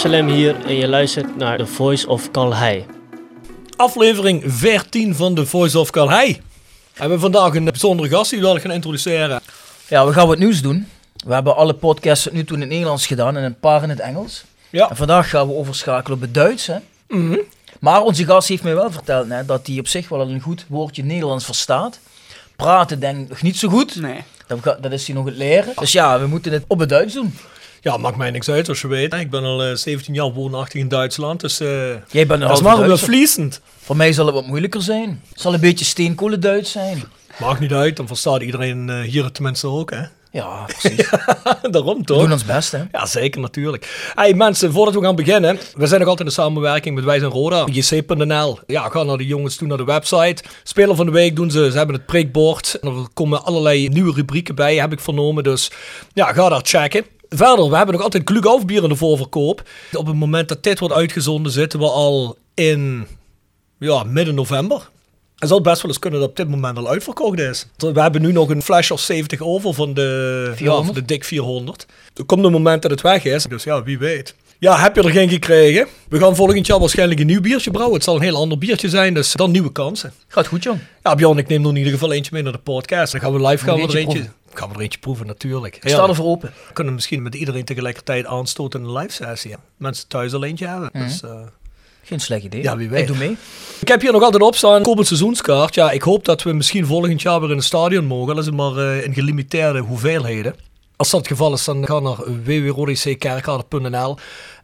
Absalem hier en je luistert naar The Voice of Calhei. Aflevering 14 van The Voice of Calais. We hebben vandaag een bijzondere gast die we gaan introduceren. Ja, we gaan wat nieuws doen. We hebben alle podcasts tot nu toe in het Nederlands gedaan en een paar in het Engels. Ja. En vandaag gaan we overschakelen op het Duits. Hè? Maar onze gast heeft mij wel verteld net, dat hij op zich wel een goed woordje Nederlands verstaat. Praten denk ik nog niet zo goed. Nee. Dat, dat is hij nog het leren. Dus ja, we moeten het op het Duits doen. Ja, maakt mij niks uit als je weet. Ik ben al eh, 17 jaar woonachtig in Duitsland, dus eh Jij bent dat is maar Duitser. vliesend. Voor mij zal het wat moeilijker zijn. Het zal een beetje steenkolen Duits zijn. Maakt niet uit, dan verstaat iedereen eh, hier tenminste ook, hè. Ja, precies. Daarom We toch? doen ons best, hè. Ja, zeker natuurlijk. Hey mensen, voordat we gaan beginnen, we zijn nog altijd in samenwerking met Wij zijn Roda, jc.nl. Ja, ga naar de jongens toe naar de website. Speler van de week doen ze, ze hebben het prikbord. Er komen allerlei nieuwe rubrieken bij, heb ik vernomen. Dus ja, ga daar checken. Verder, we hebben nog altijd Glück bier in de voorverkoop. Op het moment dat dit wordt uitgezonden, zitten we al in ja, midden november. Het zal best wel eens kunnen dat op dit moment al uitverkocht is. We hebben nu nog een flash of 70 over van de, ja, 400. van de dik 400. Er komt een moment dat het weg is, dus ja, wie weet. Ja, heb je er geen gekregen? We gaan volgend jaar waarschijnlijk een nieuw biertje brouwen. Het zal een heel ander biertje zijn, dus dan nieuwe kansen. Gaat goed, jong. Ja, Bjorn, ik neem er in ieder geval eentje mee naar de podcast. Dan gaan we live gaan we er eentje, gaan we er eentje proeven, natuurlijk. Ik sta ervoor open. We kunnen misschien met iedereen tegelijkertijd aanstoten in een live sessie. Mensen thuis al eentje hebben. Dus, eh, Geen slecht idee. Ja, wie weet. Ik doe mee. ik heb hier nog altijd op staan, komend seizoenskaart. Ja, ik hoop dat we misschien volgend jaar weer in het stadion mogen. Dat is maar eh, in gelimiteerde hoeveelheden. Als dat het geval is, dan ga naar www.rodickerkrade.nl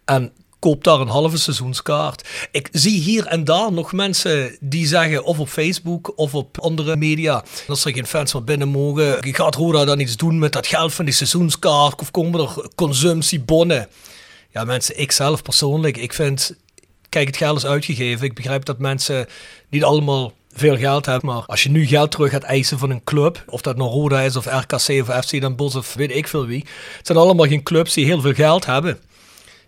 en koop daar een halve seizoenskaart. Ik zie hier en daar nog mensen die zeggen, of op Facebook of op andere media, als er geen fans van binnen mogen, gaat Roda dan iets doen met dat geld van die seizoenskaart of komen er consumptiebonnen? Ja, mensen, ik zelf persoonlijk, ik vind kijk, het geld is uitgegeven. Ik begrijp dat mensen niet allemaal veel geld hebben. Maar als je nu geld terug gaat eisen van een club, of dat nou Roda is of RKC of FC Den Bosch of weet ik veel wie. Het zijn allemaal geen clubs die heel veel geld hebben.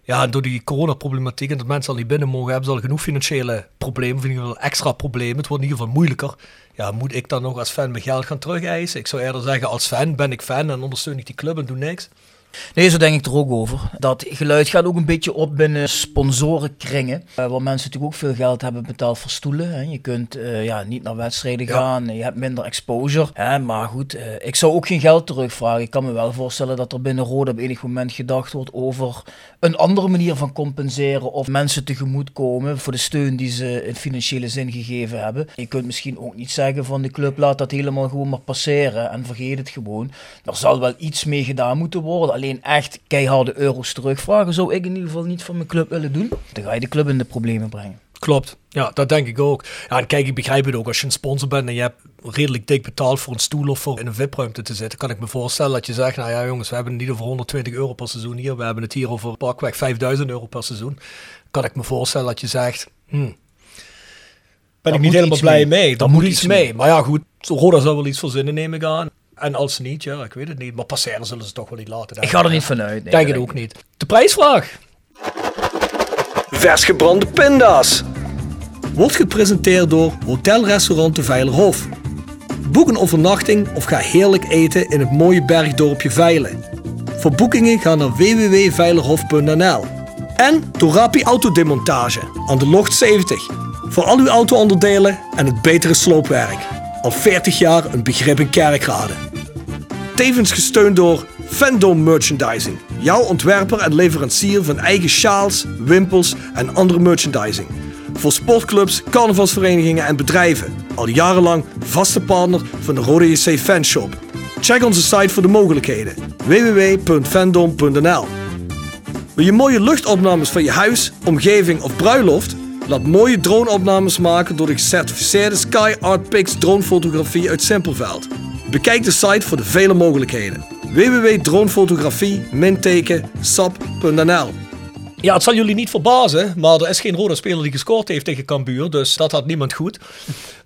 Ja, door die coronaproblematiek en dat mensen al niet binnen mogen, hebben ze al genoeg financiële problemen, in ieder geval extra problemen. Het wordt in ieder geval moeilijker. Ja, moet ik dan nog als fan mijn geld gaan terugeisen? Ik zou eerder zeggen, als fan ben ik fan en ondersteun ik die club en doe niks. Nee, zo denk ik er ook over. Dat geluid gaat ook een beetje op binnen sponsorenkringen. eh, waar mensen natuurlijk ook veel geld hebben betaald voor stoelen. Hè. Je kunt eh, ja, niet naar wedstrijden Ja. gaan. Je hebt minder exposure. Hè. Maar goed, eh, ik zou ook geen geld terugvragen. Ik kan me wel voorstellen dat er binnen Rode op enig moment gedacht wordt over een andere manier van compenseren. Of mensen tegemoetkomen voor de steun die ze in financiële zin gegeven hebben. Je kunt misschien ook niet zeggen van de club laat dat helemaal gewoon maar passeren en vergeet het gewoon. Er zal wel iets mee gedaan moeten worden. Alleen echt keiharde euro's terugvragen zou ik in ieder geval niet van mijn club willen doen. Dan ga je de club in de problemen brengen. Klopt. Ja, dat denk ik ook. Ja, en kijk, ik begrijp het ook. Als je een sponsor bent en je hebt redelijk dik betaald voor een stoel of voor in een VIP-ruimte te zitten, kan ik me voorstellen dat je zegt, nou ja jongens, we hebben het niet over 120 euro per seizoen hier, we hebben het hier over pakweg 5000 euro per seizoen. Kan ik me voorstellen dat je zegt, hm, ben ik niet helemaal blij mee. mee. Daar moet iets mee. Maar ja, goed, Roda zou wel iets verzinnen, neem ik aan. En als ze niet, ja, ik weet het niet. Maar passeren zullen ze toch wel niet laten. Ik ga er niet vanuit. Nee, Denk het ook niet. De prijsvraag. Vers gebrande pinda's. Wordt gepresenteerd door Hotel Restaurant de Veilerhof. Boek een overnachting of ga heerlijk eten in het mooie bergdorpje Veilen. Voor boekingen ga naar www.veilerhof.nl. En door Rapi Autodemontage aan de Locht 70. Voor al uw auto-onderdelen en het betere sloopwerk. Al 40 jaar een begrip in kerkrade. Tevens gesteund door Fandom Merchandising. Jouw ontwerper en leverancier van eigen sjaals, wimpels en andere merchandising. Voor sportclubs, carnavalsverenigingen en bedrijven. Al jarenlang vaste partner van de Rode JC Fanshop. Check onze site voor de mogelijkheden. www.fandom.nl Wil je mooie luchtopnames van je huis, omgeving of bruiloft? Laat mooie droneopnames maken door de gecertificeerde Sky Art Pix dronefotografie uit Simpelveld. Bekijk de site voor de vele mogelijkheden. www.dronefotografie-sap.nl Ja, het zal jullie niet verbazen, maar er is geen rode speler die gescoord heeft tegen Cambuur, dus dat had niemand goed.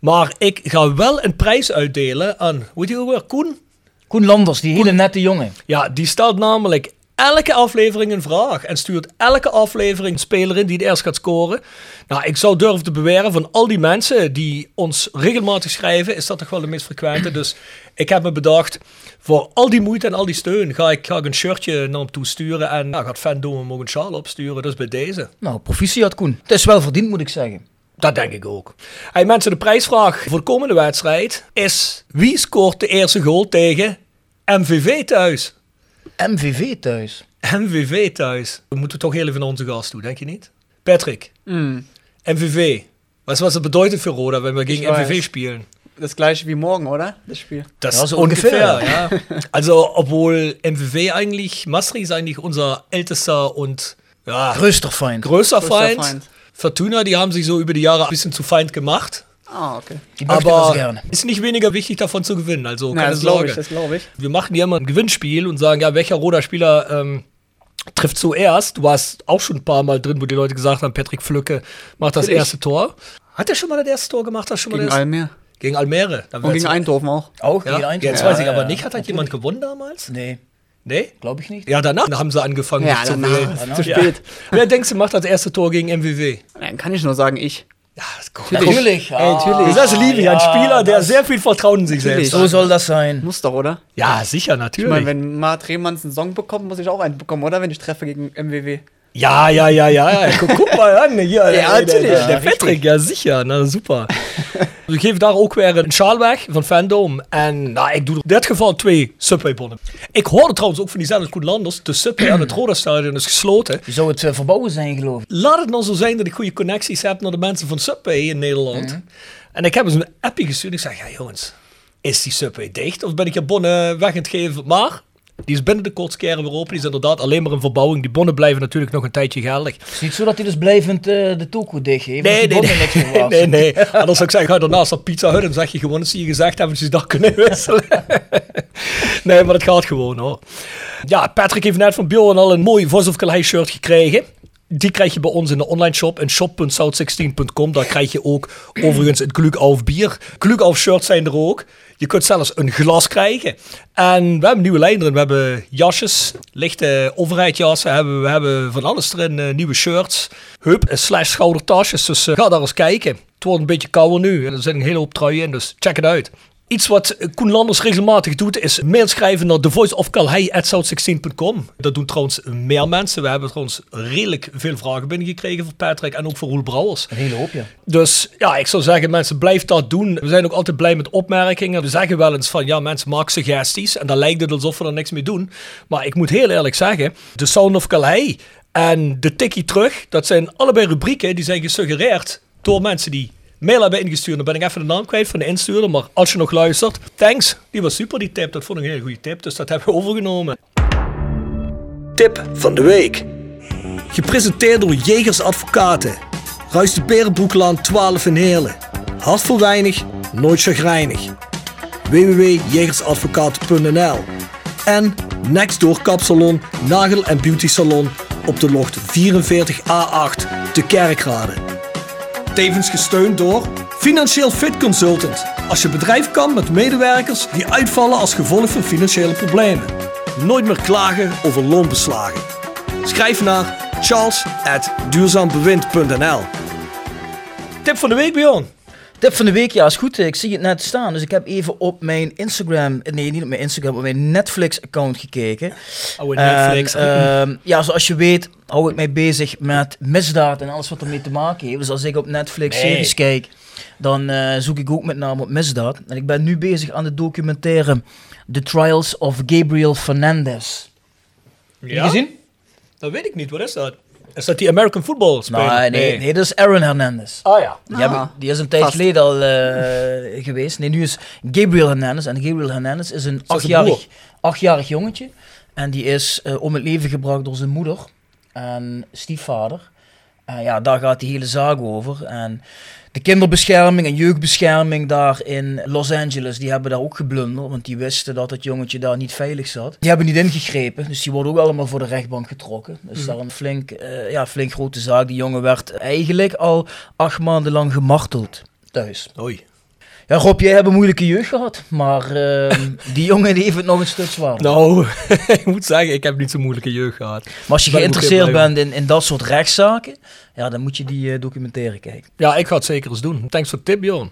Maar ik ga wel een prijs uitdelen aan, hoe heet die ook weer, Koen? Koen Landers, die hele nette jongen. Ja, die stelt namelijk elke aflevering een vraag en stuurt elke aflevering een speler in die het eerst gaat scoren. Nou, ik zou durven te beweren van al die mensen die ons regelmatig schrijven, is dat toch wel de meest frequente. Dus ik heb me bedacht, voor al die moeite en al die steun ga ik, ga ik een shirtje naar hem toe sturen en nou, gaat Fandom hem ook een sjaal opsturen. Dus bij deze. Nou, proficiat Koen. Het is wel verdiend, moet ik zeggen. Dat denk ik ook. Hey, mensen, de prijsvraag voor de komende wedstrijd is: wie scoort de eerste goal tegen MVV thuis? MVV thuis. MVV thuis. We moeten toch heel even naar onze gast toe, denk je niet? Patrick, MVV. Was was het bedeutend für Roda, wenn wir gegen. MVV spielen? Das gleiche wie morgen, oder? Das Spiel. Das Ja, so ungefähr, ungefähr. ja. Also, obwohl MVV eigentlich, Masri ist eigentlich unser ältester und ja, Größter Feind. größter Größter Feind. Feind. Fortuna, die haben sich so über die Jahre ein bisschen zu Feind gemacht. Ah, okay. Die das Aber gerne. ist nicht weniger wichtig, davon zu gewinnen. Also, Na, keine das glaube Sorge. ich, das glaube ich. Wir machen ja immer ein Gewinnspiel und sagen, ja, welcher Roda-Spieler ähm, trifft zuerst. Du warst auch schon ein paar Mal drin, wo die Leute gesagt haben, Patrick Flücke macht das Natürlich. erste Tor. Hat er schon mal das erste Tor gemacht? Hast du schon mal Gegen das? Almere. Gegen Almere. Da Und gegen Eindhoven auch. Auch Ja, gegen Eindhoven. jetzt weiß ich Ja, aber ja, nicht, hat da jemand gewonnen damals? Nee, Nee? glaube ich nicht. Ja, danach haben sie angefangen, Ja, mich zu danach. wählen. Danach. Zu spät. Wer denkst du macht das erste Tor gegen MWW? Dann kann ich nur sagen, ich. Ja, das ist gut. Natürlich. Ey, natürlich. Das ist liebe ich, ein ja, Spieler, der sehr viel Vertrauen in sich Natürlich. selbst So hat. soll das sein. Muss doch, oder? Ja, sicher, Ich natürlich. meine, wenn Mart Rehmanns einen Song bekommt, muss ich auch einen bekommen, oder? Wenn ich treffe gegen MWW. Ja, ja, ja, ja. ja. Guck, guck mal an. Hier, der, der, der, der Ja, Patrick, ja zeker. Nou, super. Dus ik geef daar ook weer een sjaal weg van Fandom. En nou, ik doe in dit geval twee Subway-bonnen. Ik hoorde trouwens ook van diezelfde Koen Landers. De Subway aan het Roda-stadion is gesloten. Die zou het eh, verbouwen zijn, geloof ik. Laat het nou zo zijn dat ik goede connecties heb naar de mensen van Subway in Nederland. En ik heb eens een appje gestuurd. Ik zeg, ja jongens, is die Subway dicht? Of ben ik je bonnen weg aan het geven? Maar... Die is binnen de kortste keren weer open. Die is inderdaad alleen maar een verbouwing. Die bonnen blijven natuurlijk nog een tijdje geldig. Het is niet zo dat hij dus blijvend eh, de toko dichtgeeft. Nee, nee, nee, nee. niks meer was. nee, nee. Anders zou ik zeggen, ga daarnaast naar Pizza Hut en zeg je gewoon dat ze je gezegd hebben dat ze dat kunnen wisselen. nee, maar dat gaat gewoon hoor. Ja, Patrick heeft net van Bjorn al een mooi Voice of Calais shirt gekregen. Die krijg je bij ons in de online shop in shop.south16.com. Daar krijg je ook overigens het Glück auf bier. Glück auf shirts zijn er ook. Je kunt zelfs een glas krijgen. En we hebben nieuwe lijn erin. We hebben jasjes, lichte overheidjassen. Hebben, we hebben van alles erin. eh, nieuwe shirts, heup en slash schoudertasjes. Dus eh, ga daar eens kijken. Het wordt een beetje kouder nu. En er zit een hele hoop truien in, dus check het uit. Iets wat eh, Koen Landers regelmatig doet, is mail schrijven naar thevoiceofcalhei.south16.com. Dat doen trouwens meer mensen. We hebben trouwens redelijk veel vragen binnengekregen voor Patrick en ook voor Roel Brouwers. Een hele hoop, ja. Dus ja, ik zou zeggen, mensen, blijf dat doen. We zijn ook altijd blij met opmerkingen. We zeggen wel eens van, ja, mensen, maak suggesties. En dan lijkt het alsof we er niks mee doen. Maar ik moet heel eerlijk zeggen, de Sound of Calais en de Tikkie Terug, dat zijn allebei rubrieken die zijn gesuggereerd door mensen die mail hebben ingestuurd. Dan ben ik even de naam kwijt van de instuurder, maar als je nog luistert, thanks. Die was super, die tip. Dat vond ik een hele goede tip, dus dat hebben we overgenomen. Tip van de week. Gepresenteerd door Jegers Advocaten. ruist de Berenbroeklaan 12 in Heerlen. Hart voor weinig, nooit chagrijnig. www.jegersadvocaten.nl En Nextdoor Kapsalon, Nagel en Beauty Salon op de locht 44A8 te Kerkrade. Tevens gesteund door Financieel Fit Consultant. Als je bedrijf kan met medewerkers die uitvallen als gevolg van financiële problemen. Nooit meer klagen over loonbeslagen. Schrijf naar charles.duurzaambewind.nl Tip van de week, Bjorn. Tip van de week, ja, is goed. Ik zie het net staan. Dus ik heb even op mijn Instagram, nee, niet op mijn Instagram, op mijn Netflix-account gekeken. Oude En, Netflix. ehm, ja, zoals je weet hou ik mij bezig met misdaad en alles wat ermee te maken heeft. Dus als ik op Netflix Nee. series kijk, dan eh, zoek ik ook met name op misdaad. En ik ben nu bezig aan de documentaire The Trials of Gabriel Fernandez. ja? gezien? Dat weet ik niet. Wat is dat? Is dat die American football speler? Nee, nee, nee, dat is Aaron Hernandez. Ah ja. Die, hebben- die is een tijd vast. geleden al eh, geweest. Nee, nu is Gabriel Hernandez. En Gabriel Hernandez is een achtjarig, achtjarig jongetje. En die is eh, om het leven gebracht door zijn moeder en stiefvader. En ja, daar gaat die hele zaak over. En de kinderbescherming en jeugdbescherming daar in Los Angeles, die hebben daar ook geblunderd. Want die wisten dat het jongetje daar niet veilig zat. Die hebben niet ingegrepen, dus die worden ook allemaal voor de rechtbank getrokken. Dus daar een flink, eh, ja, flink grote zaak. Die jongen werd eigenlijk al acht maanden lang gemarteld thuis. Oei. Ja, Rob, jij hebt een moeilijke jeugd gehad, maar ehm, die jongen die heeft het nog een stuk zwaarder. Nou, ik moet zeggen, ik heb niet zo'n moeilijke jeugd gehad. maar als je ben geïnteresseerd bent in, in dat soort rechtszaken, ja, dan moet je die eh, documentaire kijken. Ja, ik ga het zeker eens doen. Thanks voor de tip, Bjorn.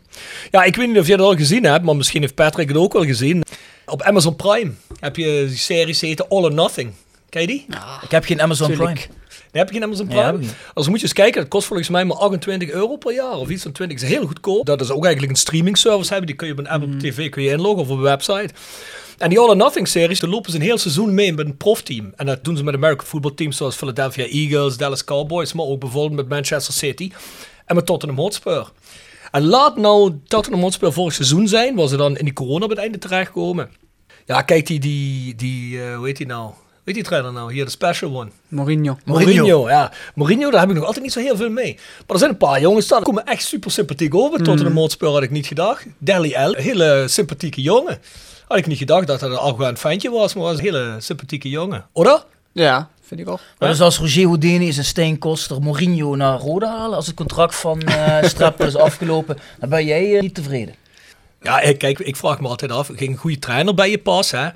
Ja, ik weet niet of jij dat al gezien hebt, maar misschien heeft Patrick het ook wel gezien. Op Amazon Prime heb je die serie heten All or Nothing. Ken je die? Ik heb geen Amazon tuurlijk. Prime. Nee, heb je geen Amazon Prime? Als moet je eens kijken, het kost volgens mij maar 28 euro per jaar of iets van 20. Dat is heel goedkoop. Dat is ook eigenlijk een streaming service hebben. Die kun je op een Apple TV kun je inloggen of op een website. En die All or Nothing series, daar lopen ze een heel seizoen mee met een profteam. En dat doen ze met American football teams zoals Philadelphia Eagles, Dallas Cowboys, maar ook bijvoorbeeld met Manchester City en met Tottenham Hotspur. En laat nou Tottenham Hotspur vorig seizoen zijn, waar ze dan in die corona op het einde terechtkomen. Ja, kijk die, die, die eh, hoe heet die nou? Weet die trainer nou? Hier, de special one. Mourinho. Mourinho. ja. Mourinho, daar heb ik nog altijd niet zo heel veel mee. Maar er zijn een paar jongens, daar komen echt super sympathiek over. Tot een Hotspur had ik niet gedacht. Deli L, een hele sympathieke jongen. Had ik niet gedacht dat hij een arrogant ventje was, maar was een hele sympathieke jongen. Oder? Ja, vind ik ook. Maar dus als Roger Houdini en Stijn Koster Mourinho naar Rode halen, als het contract van Streppel is afgelopen, dan ben jij eh, niet tevreden. Ja, kijk, ik vraag me altijd af, ging een goede trainer bij je pas, hè?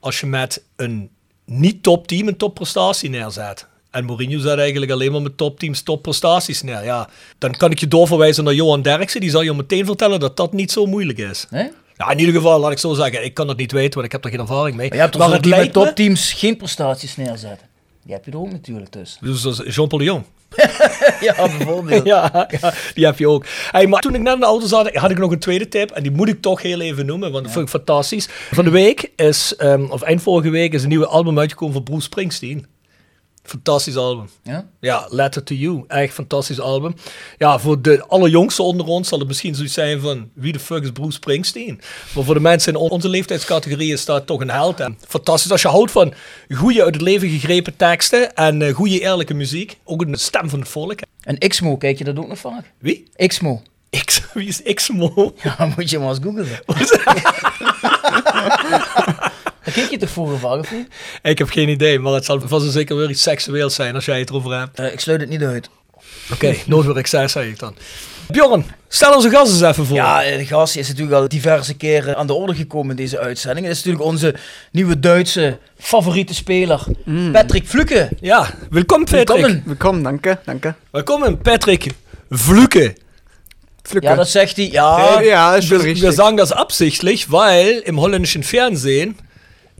Als je met een niet-topteam een topprestatie neerzet. En Mourinho zet eigenlijk alleen maar met topteams topprestaties neer. Ja, dan kan ik je doorverwijzen naar Johan Derksen. Die zal je meteen vertellen dat dat niet zo moeilijk is. Nee? Ja, in ieder geval, laat ik zo zeggen. Ik kan dat niet weten, want ik heb er geen ervaring mee. Maar je hebt toch met me... topteams geen prestaties neerzetten. Die heb je er ook natuurlijk tussen. Dus dat is Jean-Paul de Jong. ja, bijvoorbeeld. ja, ja, die heb je ook. Hey, maar toen ik net in de auto zat, had ik nog een tweede tip. En die moet ik toch heel even noemen, want dat vind ik fantastisch. Van de week is, ehm, of eind vorige week, is een nieuwe album uitgekomen van Bruce Springsteen. Fantastisch album. Ja? Ja, Letter to You. Echt fantastisch album. Ja, voor de allerjongste onder ons zal het misschien zoiets zijn van... Wie de fuck is Bruce Springsteen? Maar voor de mensen in on- onze leeftijdscategorie is dat toch een held. En fantastisch als je houdt van goede uit het leven gegrepen teksten... en eh, goede eerlijke muziek. Ook een stem van het volk. En Xmo, kijk je dat ook nog vaak? Wie? Xmo. X, wie is Xmo? Ja, moet je maar eens googlen. Daar kijk je toch vaak, of niet? ik heb geen idee, maar het zal vast en zeker weer iets seksueels zijn als jij het erover hebt. Eh, ik sluit het niet uit. Oké, nooit weer excess, zeg ik dan. Bjorn, stel onze gast eens even voor. Ja, eh, de gast is natuurlijk al diverse keren aan de orde gekomen in deze uitzending. Het is natuurlijk onze nieuwe Duitse favoriete speler, Patrick Fluke. Ja, welkom Patrick. Welkom. Willkommen, danke, danke. Welkom Patrick Vluke. Ja, dat zegt hij. Ja, Hey, ja, ist schon Wir, richtig. wir sagen das absichtlich, weil im holländischen Fernsehen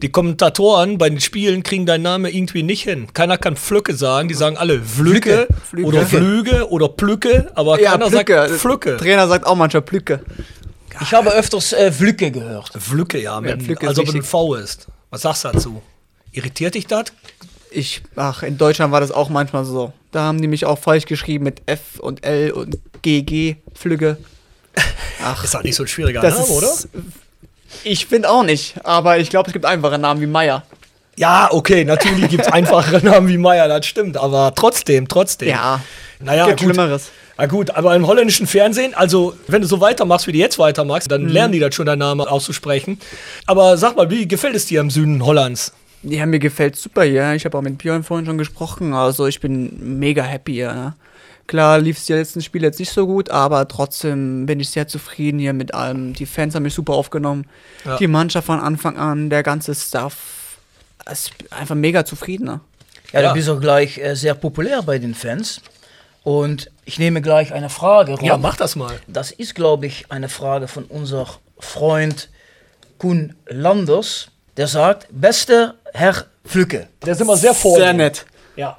die Kommentatoren bei den Spielen kriegen deinen Namen irgendwie nicht hin. Keiner kann Flücke sagen, die sagen alle Flücke, Flücke. oder Flüge oder Plücke, aber ja, keiner Pflücke. sagt Flücke. Trainer sagt auch manchmal Plücke. ich habe öfters äh, Fluke gehört. Flücke, ja, mit, Flücke ist als ob ein. V ist. Was sagst du dazu? Irritiert dich das? Ich, ach, in Deutschland war das auch manchmal so. Da haben die mich auch falsch geschrieben mit F und L und GG, Flügge. Ach, Ist doch nicht so ein schwieriger Name, oder? Ich finde auch nicht, aber ich glaube, es gibt einfache Namen wie Meier. Ja, okay, natürlich gibt es einfachere Namen wie Meier, das stimmt, aber trotzdem, trotzdem. Ja, naja, gibt gut. Schlimmeres. Na gut, aber im holländischen Fernsehen, also wenn du so weitermachst, wie du jetzt weitermachst, dann lernen die das schon, deinen Namen auszusprechen. Aber sag mal, wie gefällt es dir im Süden Hollands? Ja, mir gefällt super hier. Ich habe auch mit Björn vorhin schon gesprochen. Also ich bin mega happy hier. Ne? Klar lief es die letzten Spiele jetzt nicht so gut, aber trotzdem bin ich sehr zufrieden hier mit allem. Die Fans haben mich super aufgenommen. Ja. Die Mannschaft von Anfang an, der ganze Staff. Ist einfach mega zufrieden. Ne? Ja, Ja. du bist auch gleich äh, sehr populär bei den Fans. Und ich nehme gleich eine Frage. Ron. Ja, mach das mal. Das ist, glaube ich, eine Frage von unser Freund Koen Landers. Der sagt, beste Herr Flücke. Der ist immer sehr vor. Sehr nett. Ja.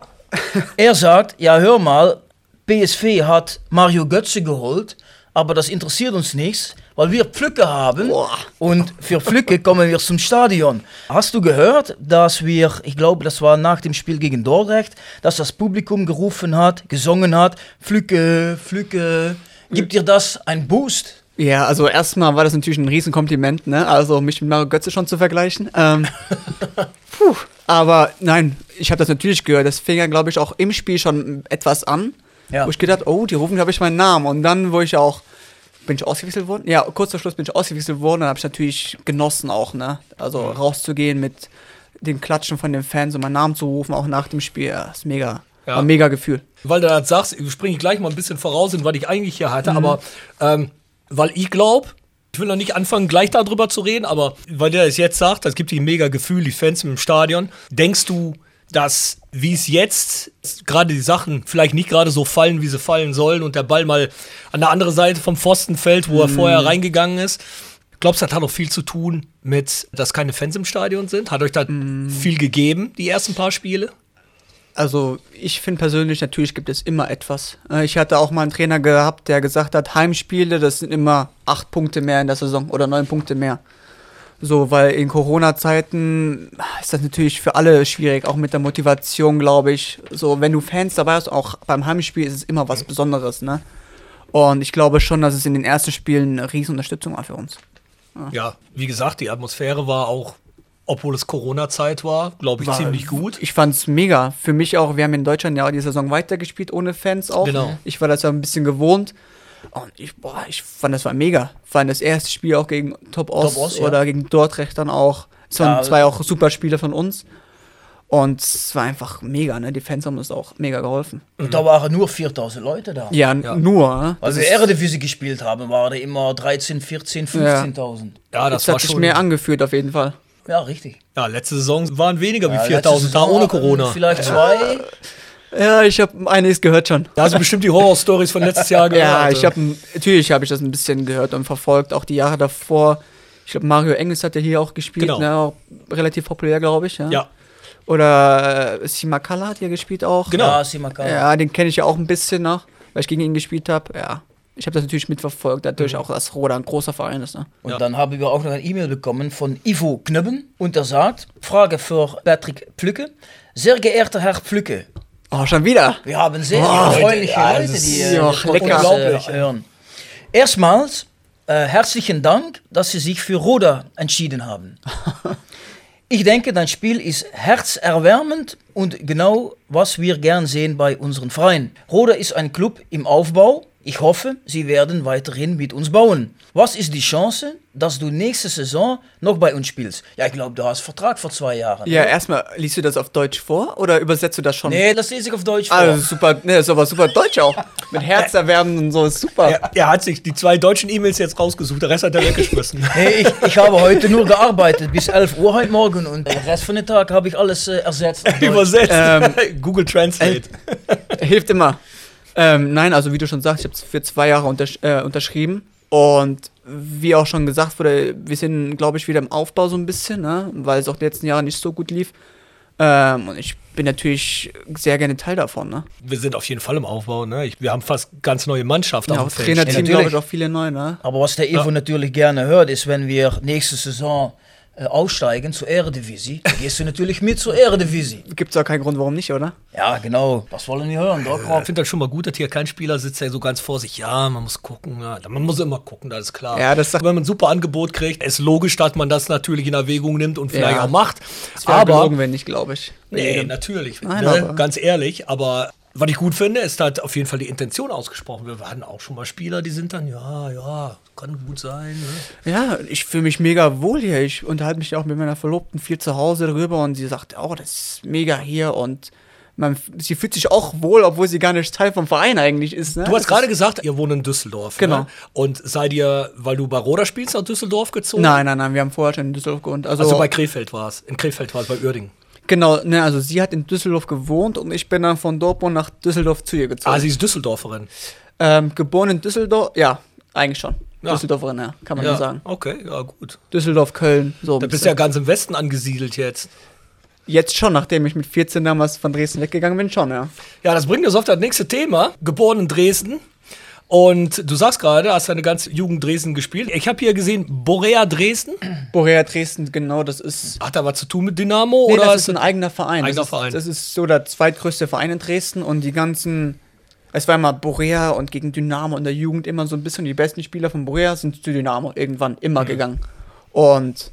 Er sagt, ja hör mal, PSV hat Mario Götze geholt, aber das interessiert uns nichts, weil wir Pflücke haben und für Pflücke kommen wir zum Stadion. Hast du gehört, dass wir, ich glaube, das war nach dem Spiel gegen Dordrecht, dass das Publikum gerufen hat, gesungen hat, Pflücke, Pflücke, gibt dir das ein Boost? Ja, also erstmal war das natürlich ein Riesenkompliment, ne? Also mich mit Mario Götze schon zu vergleichen. Ähm, puh, aber nein, ich habe das natürlich gehört. Das fing ja, glaube ich, auch im Spiel schon etwas an. Ja. Wo ich gedacht, oh, die rufen, glaube ich, meinen Namen. Und dann, wo ich auch, bin ich ausgewechselt worden? Ja, kurz vor Schluss bin ich ausgewechselt worden. Dann habe ich natürlich genossen auch, ne? Also rauszugehen mit den Klatschen von den Fans und meinen Namen zu rufen, auch nach dem Spiel. Ja, ist mega. Ja. War ein mega Gefühl. Weil du das sagst, springe ich gleich mal ein bisschen voraus in was ich eigentlich hier Mhm. hatte, aber ähm, weil ich glaube, ich will noch nicht anfangen, gleich darüber zu reden, aber weil der es jetzt sagt, das gibt die mega Gefühl, die Fans im Stadion. Denkst du, dass wie es jetzt gerade die Sachen vielleicht nicht gerade so fallen, wie sie fallen sollen und der Ball mal an der anderen Seite vom Pfosten fällt, wo er Mhm. vorher reingegangen ist? Glaubst du, das hat auch viel zu tun mit, dass keine Fans im Stadion sind? Hat euch das Mhm. viel gegeben, die ersten paar Spiele? Also ich finde persönlich, natürlich gibt es immer etwas. Äh, Ich hatte auch mal einen Trainer gehabt, der gesagt hat, Heimspiele, das sind immer acht Punkte mehr in der Saison oder neun Punkte mehr. So, weil in Corona-Zeiten ist das natürlich für alle schwierig, auch mit der Motivation, glaube ich. So, wenn du Fans dabei hast, auch beim Heimspiel ist es immer was Besonderes, ne? Und ich glaube schon, dass es in den ersten Spielen eine riesen Unterstützung war für uns. Ja, wie gesagt, die Atmosphäre war auch, obwohl es Corona-Zeit war, glaube ich, War- ziemlich gut. Ich fand's mega. Für mich auch, wir haben in Deutschland ja auch die Saison weitergespielt ohne Fans auch. Genau. Ich war das ja ein bisschen gewohnt. Und ich, boah, ich fand das war mega. Vor allem das erste Spiel auch gegen Top Ost, Top Ost, ja. oder gegen Dordrecht dann auch. Es waren Ja, zwei auch super Spiele von uns. Und es war einfach mega, ne? Die Fans haben uns auch mega geholfen. Und da waren nur 4000 Leute da. Ja, n- nur. Als wir Eredivisie gespielt haben, waren da immer 13, 14, 15.000. Ja, das das war hat sich schon. mehr angeführt auf jeden Fall. Ja, richtig. ja, letzte Saison waren weniger Ja, wie letzte 4000 da ohne Corona. Vielleicht zwei. Ja, ich habe einiges gehört schon. Da hast du bestimmt die Horror-Stories von letztes Jahr gehört. Ja, ich habe natürlich habe ich das ein bisschen gehört und verfolgt, auch die Jahre davor. Ich glaube, Mario Engels hat ja hier auch gespielt, Genau. ne? auch relativ populär, glaube ich. Ja. Ja, Oder äh, Simakala hat hier gespielt auch. Genau. Ja, Simakala. Ja, den kenne ich ja auch ein bisschen noch, weil ich gegen ihn gespielt habe. Ja, ich habe das natürlich mitverfolgt, natürlich auch, dass Roda ein großer Verein ist. Ne? Und Ja. dann haben wir auch noch eine E-Mail bekommen von Ivo Knubben. Und er sagt, Frage für Patrick Pflücke. Sehr geehrter Herr Pflücke, Oh, schon wieder. wir haben sehr Oh, freundliche Leute, das die äh, Unglaublich. hören. Erstmals, äh, herzlichen Dank, dass Sie sich für Roda entschieden haben. Ich denke, dein Spiel ist herzerwärmend und genau, was wir gern sehen bei unseren Verein. Roda ist ein Club im Aufbau. Ich hoffe, sie werden weiterhin mit uns bauen. Was ist die Chance, dass du nächste Saison noch bei uns spielst? Ja, ich glaube, du hast Vertrag vor zwei Jahren. Ja, erstmal, liest du das auf Deutsch vor oder übersetzt du das schon? Nee, das lese ich auf Deutsch vor. Also super, ne, ist aber super Deutsch auch. Mit Herzerwärmen und so, ist super. er, er hat sich die zwei deutschen E-Mails jetzt rausgesucht, der Rest hat er weggeschmissen. Nee, ich, ich habe heute nur gearbeitet bis 11 Uhr heute Morgen und den Rest von den Tag habe ich alles äh, ersetzt. Übersetzt. Ähm, Google Translate. Hilft immer. Ähm, nein, also wie du schon sagst, ich habe für zwei Jahre untersch äh, unterschrieben. Und wie auch schon gesagt wurde, wir sind, glaube ich, wieder im Aufbau so ein bisschen, ne? weil es auch die letzten Jahre nicht so gut lief. Ähm, und ich bin natürlich sehr gerne Teil davon. Ne? Wir sind auf jeden Fall im Aufbau. Ne? Ich, wir haben fast ganz neue Mannschaft Ja, auf auch dem Feld. Trainerteam, natürlich. glaube ich, auch viele neu. Ne? Aber was der Ivo Ja. natürlich gerne hört, ist, wenn wir nächste Saison äh, aussteigen zur Eredivisie, dann gehst du natürlich mit zur Eredivisie. Gibt es auch keinen Grund, warum nicht, oder? Ja, genau. Das wollen wir hören. Da Ich finde das schon mal gut, dass hier kein Spieler sitzt, der so ganz vor sich, ja, man muss gucken, ja, man muss immer gucken, das ist klar. Ja, das sagt- Wenn man ein super Angebot kriegt, ist logisch, dass man das natürlich in Erwägung nimmt und vielleicht Ja. auch macht. Das Aber, gelogen, wenn nicht, glaube ich. nee, natürlich, Nein, ne? ganz ehrlich, aber Was ich gut finde, ist halt auf jeden Fall die Intention ausgesprochen. Wir hatten auch schon mal Spieler, die sind dann, ja, ja, kann gut sein. Ne? Ja, ich fühle mich mega wohl hier. Ich unterhalte mich auch mit meiner Verlobten viel zu Hause darüber und sie sagt, oh, das ist mega hier und man, sie fühlt sich auch wohl, obwohl sie gar nicht Teil vom Verein eigentlich ist. Ne? Du hast gerade gesagt, ihr wohnt in Düsseldorf. Genau. Ne? Und seid ihr, weil du bei Roda spielst, nach Düsseldorf gezogen? Nein, nein, nein, wir haben vorher schon in Düsseldorf gewohnt. Also, Also bei Krefeld war es. In Krefeld war es, bei Uerdingen. Genau, ne, also sie hat in Düsseldorf gewohnt und ich bin dann von Dortmund nach Düsseldorf zu ihr gezogen. Ah, sie ist Düsseldorferin. ähm, geboren in Düsseldorf, ja, eigentlich schon. Ja. Düsseldorferin, ja, kann man ja, so sagen. Okay, ja, gut. Düsseldorf, Köln, so. Da bist du ja ganz im Westen angesiedelt jetzt. Jetzt schon, nachdem ich mit 14 damals von Dresden weggegangen bin, schon, ja. Ja, das bringt uns auf das nächste Thema. Geboren in Dresden. Und du sagst gerade, hast deine ganze Jugend Dresden gespielt. Ich habe hier gesehen, Borea Dresden. Borea Dresden, genau, das ist. Hat da was zu tun mit Dynamo? Nee, oder das ist ein eigener Verein. Eigener das, Verein. Ist, das ist so der zweitgrößte Verein in Dresden und die ganzen. Es war immer Borea und gegen Dynamo in der Jugend immer so ein bisschen die besten Spieler von Borea sind zu Dynamo irgendwann immer Mhm. gegangen. Und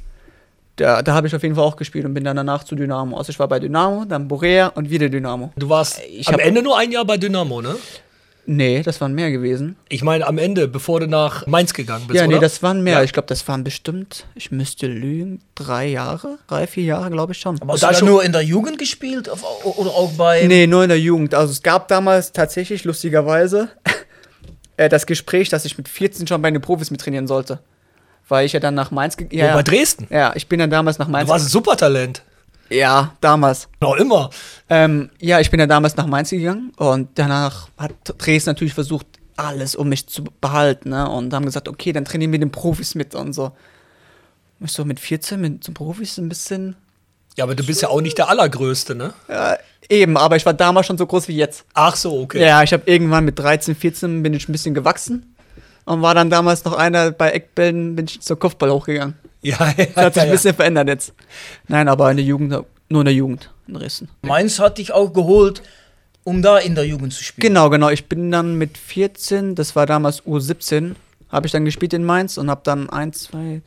da, da habe ich auf jeden Fall auch gespielt und bin dann danach zu Dynamo. Also ich war bei Dynamo, dann Borea und wieder Dynamo. Du warst Ich am Ende nur ein Jahr bei Dynamo, ne? Nee, das waren mehr gewesen. Ich meine, am Ende, bevor du nach Mainz gegangen bist, ja, nee, oder? das waren mehr. Ja. Ich glaube, das waren bestimmt, ich müsste lügen, drei Jahre, drei, vier Jahre, glaube ich schon. Aber hast du da schon- nur in der Jugend gespielt auf, oder auch bei. Nee, nur in der Jugend. Also es gab damals tatsächlich, lustigerweise, äh, das Gespräch, dass ich mit 14 schon bei den Profis mittrainieren sollte. Weil ich ja dann nach Mainz gegangen ja, bei Dresden. ja, ich bin dann damals nach Mainz. Du warst ein Supertalent. Ja, damals. Noch immer. Ähm, ja, ich bin dann damals nach Mainz gegangen und danach hat Dresden natürlich versucht, alles um mich zu behalten. Ne? Und haben gesagt, okay, dann trainieren wir den Profis mit und so. Ich so mit 14 mit zum Profis ein bisschen. Ja, aber du bist ja auch nicht der Allergrößte, ne? Ja, eben, aber ich war damals schon so groß wie jetzt. Ach so, okay. Ja, ich habe irgendwann mit 13, 14 bin ich ein bisschen gewachsen und war dann damals noch einer bei Eckbällen, bin ich zur Kopfball hochgegangen. Ja, ja, Das hat sich ja, ein bisschen verändert jetzt. Nein, aber in der Jugend, nur in der Jugend in Dresden. Mainz hat dich auch geholt, um da in der Jugend zu spielen. Genau, genau. Ich bin dann mit 14, das war damals U17, habe ich dann gespielt in Mainz und habe dann ein, zwei,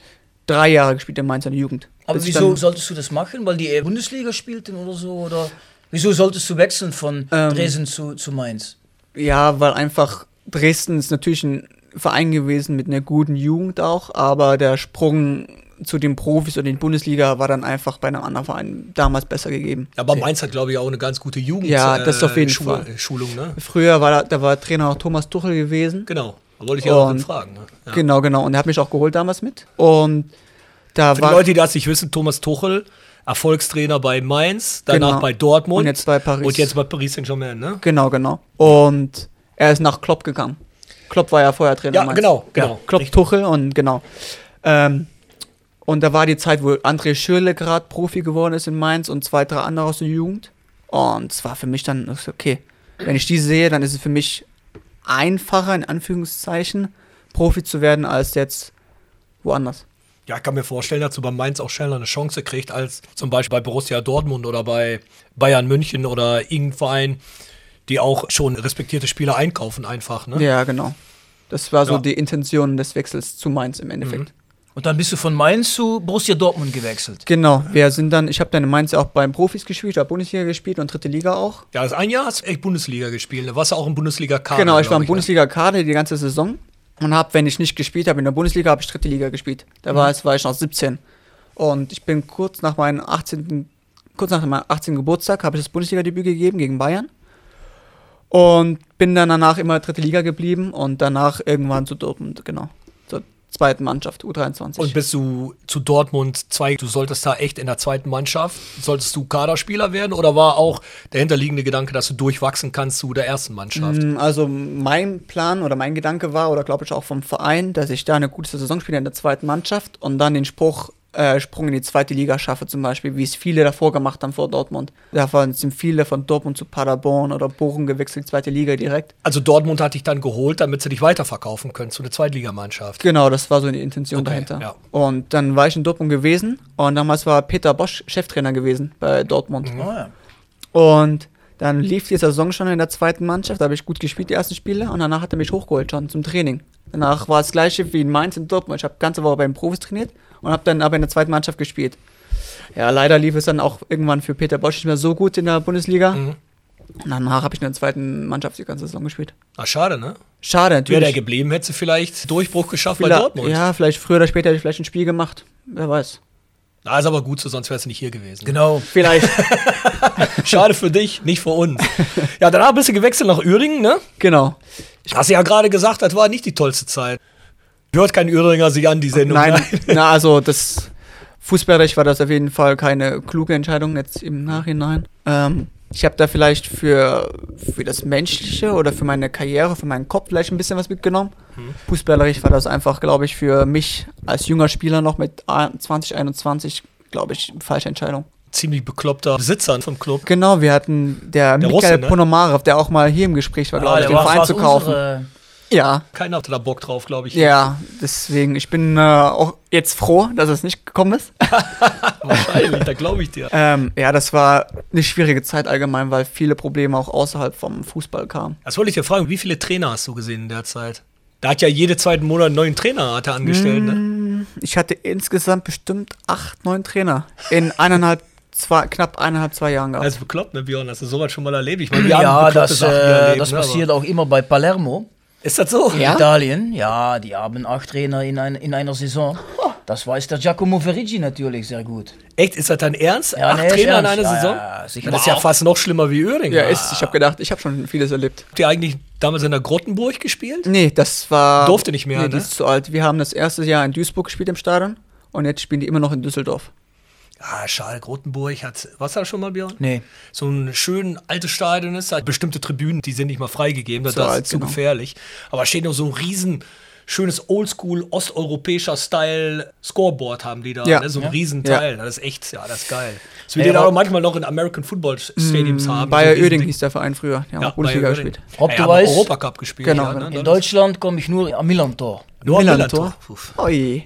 drei Jahre gespielt in Mainz in der Jugend. Aber wieso solltest du das machen? Weil die Bundesliga spielten oder so? Oder wieso solltest du wechseln von Ähm, Dresden zu, zu Mainz? Ja, weil einfach Dresden ist natürlich ein Verein gewesen mit einer guten Jugend auch, aber der Sprung zu den Profis oder in die Bundesliga war dann einfach bei einem anderen Verein damals besser gegeben. Aber Mainz hat, glaube ich, auch eine ganz gute Jugend. Ja, das auf jeden Schu- Fall. Schulung, ne? Früher war da, da war Trainer noch Thomas Tuchel gewesen. Genau. Da wollte ich ja auch fragen. Ne? Ja. Genau, genau. Und er hat mich auch geholt damals mit. Und da Für die war Leute, die das nicht wissen, Thomas Tuchel, Erfolgstrainer bei Mainz, danach Genau. bei Dortmund Und jetzt bei Paris. und jetzt bei Paris Saint-Germain, ne? genau, genau. Und er ist nach Klopp gegangen. Klopp war ja vorher Trainer. Ja, Mainz. genau, Ja, genau. Klopp, Richtig. Tuchel und genau. Ähm, und da war die Zeit, wo André Schürrle gerade Profi geworden ist in Mainz und zwei, drei andere aus der Jugend. Und es war für mich dann, okay, wenn ich die sehe, dann ist es für mich einfacher, in Anführungszeichen, Profi zu werden, als jetzt woanders. Ja, ich kann mir vorstellen, dass du bei Mainz auch schneller eine Chance kriegst, als zum Beispiel bei Borussia Dortmund oder bei Bayern München oder irgendein Verein, die auch schon respektierte Spieler einkaufen einfach, ne? Ja, genau. Das war so Ja. die Intention des Wechsels zu Mainz im Endeffekt. Und dann bist du von Mainz zu Borussia Dortmund gewechselt. Genau, wir sind dann, ich habe dann in Mainz auch beim Profis gespielt, habe Bundesliga gespielt und dritte Liga auch. Ja, das ein Jahr hast du echt Bundesliga gespielt. Da warst du auch im Bundesliga-Kader. genau, ich war im? Bundesliga-Kader die ganze Saison und habe, wenn ich nicht gespielt habe in der Bundesliga, habe ich dritte Liga gespielt. Da war, es war ich noch 17. Und ich bin kurz nach meinem 18. kurz nach meinem 18. Geburtstag habe ich das Bundesliga-Debüt gegeben gegen Bayern. Und bin dann danach immer dritte Liga geblieben und danach irgendwann zu Dortmund, genau. Zweiten Mannschaft, U23. Und bist du zu Dortmund 2, du solltest da echt in der zweiten Mannschaft, solltest du Kaderspieler werden oder war auch der hinterliegende Gedanke, dass du durchwachsen kannst zu der ersten Mannschaft? Mm, Also mein Plan oder mein Gedanke war, oder glaube ich auch vom Verein, dass ich da eine gute Saison spiele in der zweiten Mannschaft und dann den Spruch, äh, Sprung in die zweite Liga schaffe zum Beispiel, wie es viele davor gemacht haben vor Dortmund. Davon sind viele von Dortmund zu Paderborn oder Bochum gewechselt, zweite Liga direkt. Also Dortmund hat dich dann geholt, damit sie dich weiterverkaufen können zu einer Zweitligamannschaft. Genau, das war so die Intention Okay, dahinter. ja. Und dann war ich in Dortmund gewesen und damals war Peter Bosch Cheftrainer gewesen bei Dortmund. Mhm. Oh, ja. Und dann lief die Saison schon in der zweiten Mannschaft, da habe ich gut gespielt, die ersten Spiele, und danach hat er mich hochgeholt schon zum Training. Danach war es gleiche wie in Mainz in Dortmund. Ich habe ganze Woche bei den Profis trainiert und habe dann aber in der zweiten Mannschaft gespielt. Ja, leider lief es dann auch irgendwann für Peter Bosch nicht mehr so gut in der Bundesliga. Mhm. Und danach habe ich in der zweiten Mannschaft die ganze Saison gespielt. Ah, schade, ne? Schade, Wäre der natürlich. geblieben, hätte sie vielleicht Durchbruch geschafft bei Vielleicht- Dortmund. Ja, vielleicht früher oder später hätte ich vielleicht ein Spiel gemacht. Wer weiß. Ah, ist aber gut so, sonst wärst du nicht hier gewesen. Genau. Vielleicht. Schade für dich, nicht für uns. Ja, danach bist du gewechselt nach Uerdingen, ne? genau. Hast du ja gerade gesagt, das war nicht die tollste Zeit. Hört kein Uerdinger sich an, die Sendung. Nein, ne? na, also das Fußballrecht war das auf jeden Fall keine kluge Entscheidung jetzt im Nachhinein. Ähm, ich habe da vielleicht für, für das Menschliche oder für meine Karriere, für meinen Kopf vielleicht ein bisschen was mitgenommen. Fußballrecht war das einfach, glaube ich, für mich als junger Spieler noch mit 2021, glaube ich, falsche Entscheidung. Ziemlich bekloppter Besitzer vom Club. Genau, wir hatten der, Der Michael Russe, ne? Ponomarev, der auch mal hier im Gespräch war, glaube Ah, ich, den Verein zu kaufen. unsere- Ja, Keiner hatte da Bock drauf, glaube ich. ja, deswegen, ich bin äh, auch jetzt froh, dass es nicht gekommen ist. Wahrscheinlich, da glaube ich dir. Ähm, ja, das war eine schwierige Zeit allgemein, weil viele Probleme auch außerhalb vom Fußball kamen. Das wollte ich dir fragen, wie viele Trainer hast du gesehen in der Zeit? Da hat ja jede zweiten Monat einen neuen Trainer hat er angestellt, ne? Ich hatte insgesamt bestimmt acht, neun Trainer in eineinhalb, zwei, knapp eineinhalb, zwei Jahren gehabt. Das ist bekloppt, ne, Björn? Hast du sowas schon mal erlebt? Ich meine, wir haben Ja, bekloppte das, Sachen äh, erlebt, das ne, aber- passiert auch immer bei Palermo. Ist das so? Ja? Italien, ja, die haben acht Trainer in, ein, in einer Saison. Das weiß der Giacomo Ferrigi natürlich sehr gut. Echt? Ist das dein Ernst? Ja, Acht nee, Trainer in ernst. einer Ja, Saison? ja, sicher. das ist ja fast noch schlimmer wie Öhring. Ja, ist, ich habe gedacht, ich habe schon vieles erlebt. Habt ihr eigentlich damals in der Grottenburg gespielt? Nee, das war. Durfte nicht mehr, Nee, die ne? ist zu alt. Wir haben das erste Jahr in Duisburg gespielt im Stadion und jetzt spielen die immer noch in Düsseldorf. Ah, schade, Grottenburg hat. Was da schon mal, Björn? Nee. So ein schön altes Stadion ist, halt bestimmte Tribünen, die sind nicht mal freigegeben, das Zu ist alt, zu genau. gefährlich. Aber steht noch so ein riesen schönes Oldschool osteuropäischer Style Scoreboard haben die da, Ja. ne? so ein Ja. Riesenteil. Das ist echt, ja, das ist geil. Das wir Ey, den auch manchmal noch in American Football Stadiums haben. Mm, Bayer so Oeding hieß der Verein früher. Die haben Ja, auch Bundesliga gespielt. Ob ja, du weißt- Europacup gespielt. Genau, ja, ne? In Deutschland komme ich nur am Millantor. Nur am Millantor. Millantor. Oh je.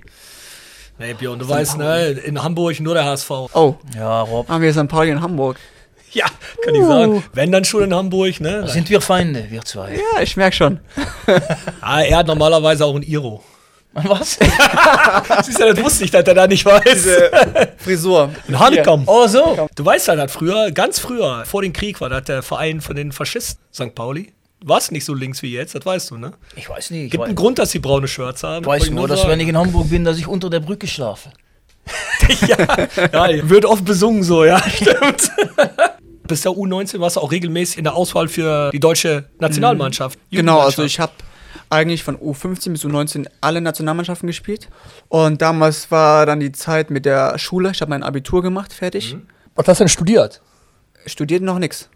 Nee, Björn, du weißt, ne, in Hamburg nur der HSV. Oh, Ja, Rob. haben wir St. Pauli in Hamburg. Ja, kann ich sagen. Wenn dann schon in Hamburg, ne? Da sind wir Feinde, wir zwei. Ja, ich merke schon. Ah, er hat normalerweise auch ein Iro. Was? Siehst du, das wusste ich, dass er da nicht weiß. Frisur. Ein Honeycomb. Oh, so. Du weißt ja, das früher, ganz früher, vor dem Krieg war das der Verein von den Faschisten, St. Pauli. Warst nicht so links wie jetzt, das weißt du, ne? Ich weiß nicht. Ich Gibt weiß, einen Grund, dass die braune Shirts haben. ich weiß ich nur, dass sagen. wenn ich in Hamburg bin, dass ich unter der Brücke schlafe. ja, wird oft besungen so, ja, stimmt. Bis der U19 warst du auch regelmäßig in der Auswahl für die deutsche Nationalmannschaft. Genau, also ich habe eigentlich von U15 bis U19 alle Nationalmannschaften gespielt. Und damals war dann die Zeit mit der Schule. Ich habe mein Abitur gemacht, fertig. Was hast du denn studiert? Studiert noch nichts.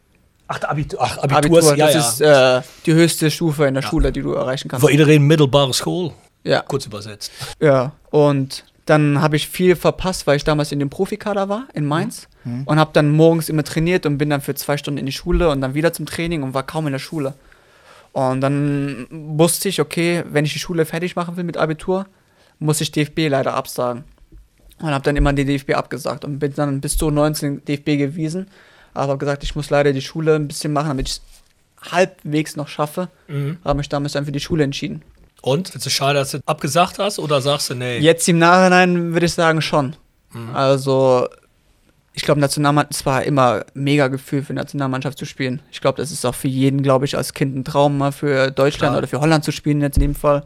Ach, Abitur, ach, Abitur, ist, ja, das ja. ist äh, die höchste Stufe in der Schule, die du erreichen kannst. Voor iedereen middelbare school. Ja, Kurz übersetzt. ja. Und dann habe ich viel verpasst, weil ich damals in dem Profikader war in Mainz und habe dann morgens immer trainiert und bin dann für zwei Stunden in die Schule und dann wieder zum Training und war kaum in der Schule. Und dann wusste ich, okay, wenn ich die Schule fertig machen will mit Abitur, muss ich DFB leider absagen. Und habe dann immer den DFB abgesagt und bin dann bis zu 19 DFB gewesen. Aber habe gesagt, ich muss leider die Schule ein bisschen machen, damit ich es halbwegs noch schaffe. Habe mich damals dann für die Schule entschieden. Und? Ist es schade, dass du abgesagt hast oder sagst du, nee? Jetzt im Nachhinein würde ich sagen schon. Also, ich glaube, Nationalmannschaft, es war immer mega Gefühl für Nationalmannschaft zu spielen. Ich glaube, das ist auch für jeden, glaube ich, als Kind ein Traum, mal für Deutschland Klar. oder für Holland zu spielen, jetzt in dem Fall.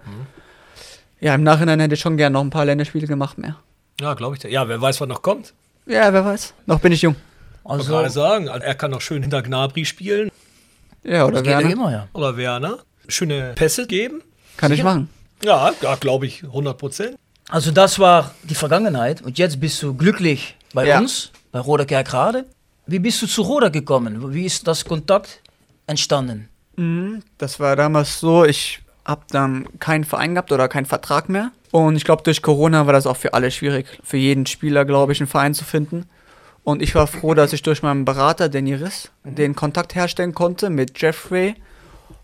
Ja, im Nachhinein hätte ich schon gern noch ein paar Länderspiele gemacht mehr. Ja, glaube ich. Ja, wer weiß, was noch kommt. Ja, wer weiß. Noch bin ich jung. Ich Also, gerade sagen, er kann noch schön hinter Gnabry spielen. Ja, oder das geht ja Werner. immer, ja. Oder Werner. Schöne Pässe geben. Kann ich machen. Ja, ja glaube ich, 100 Prozent. Also das war die Vergangenheit und jetzt bist du glücklich bei Ja. uns, bei Roda Kerkrade. Wie bist du zu Roda gekommen? Wie ist das Kontakt entstanden? Das war damals so, ich habe dann keinen Verein gehabt oder keinen Vertrag mehr. Und ich glaube, durch Corona war das auch für alle schwierig, für jeden Spieler, glaube ich, einen Verein zu finden. Und ich war froh, dass ich durch meinen Berater, Danny Riss, den Kontakt herstellen konnte mit Jeffrey.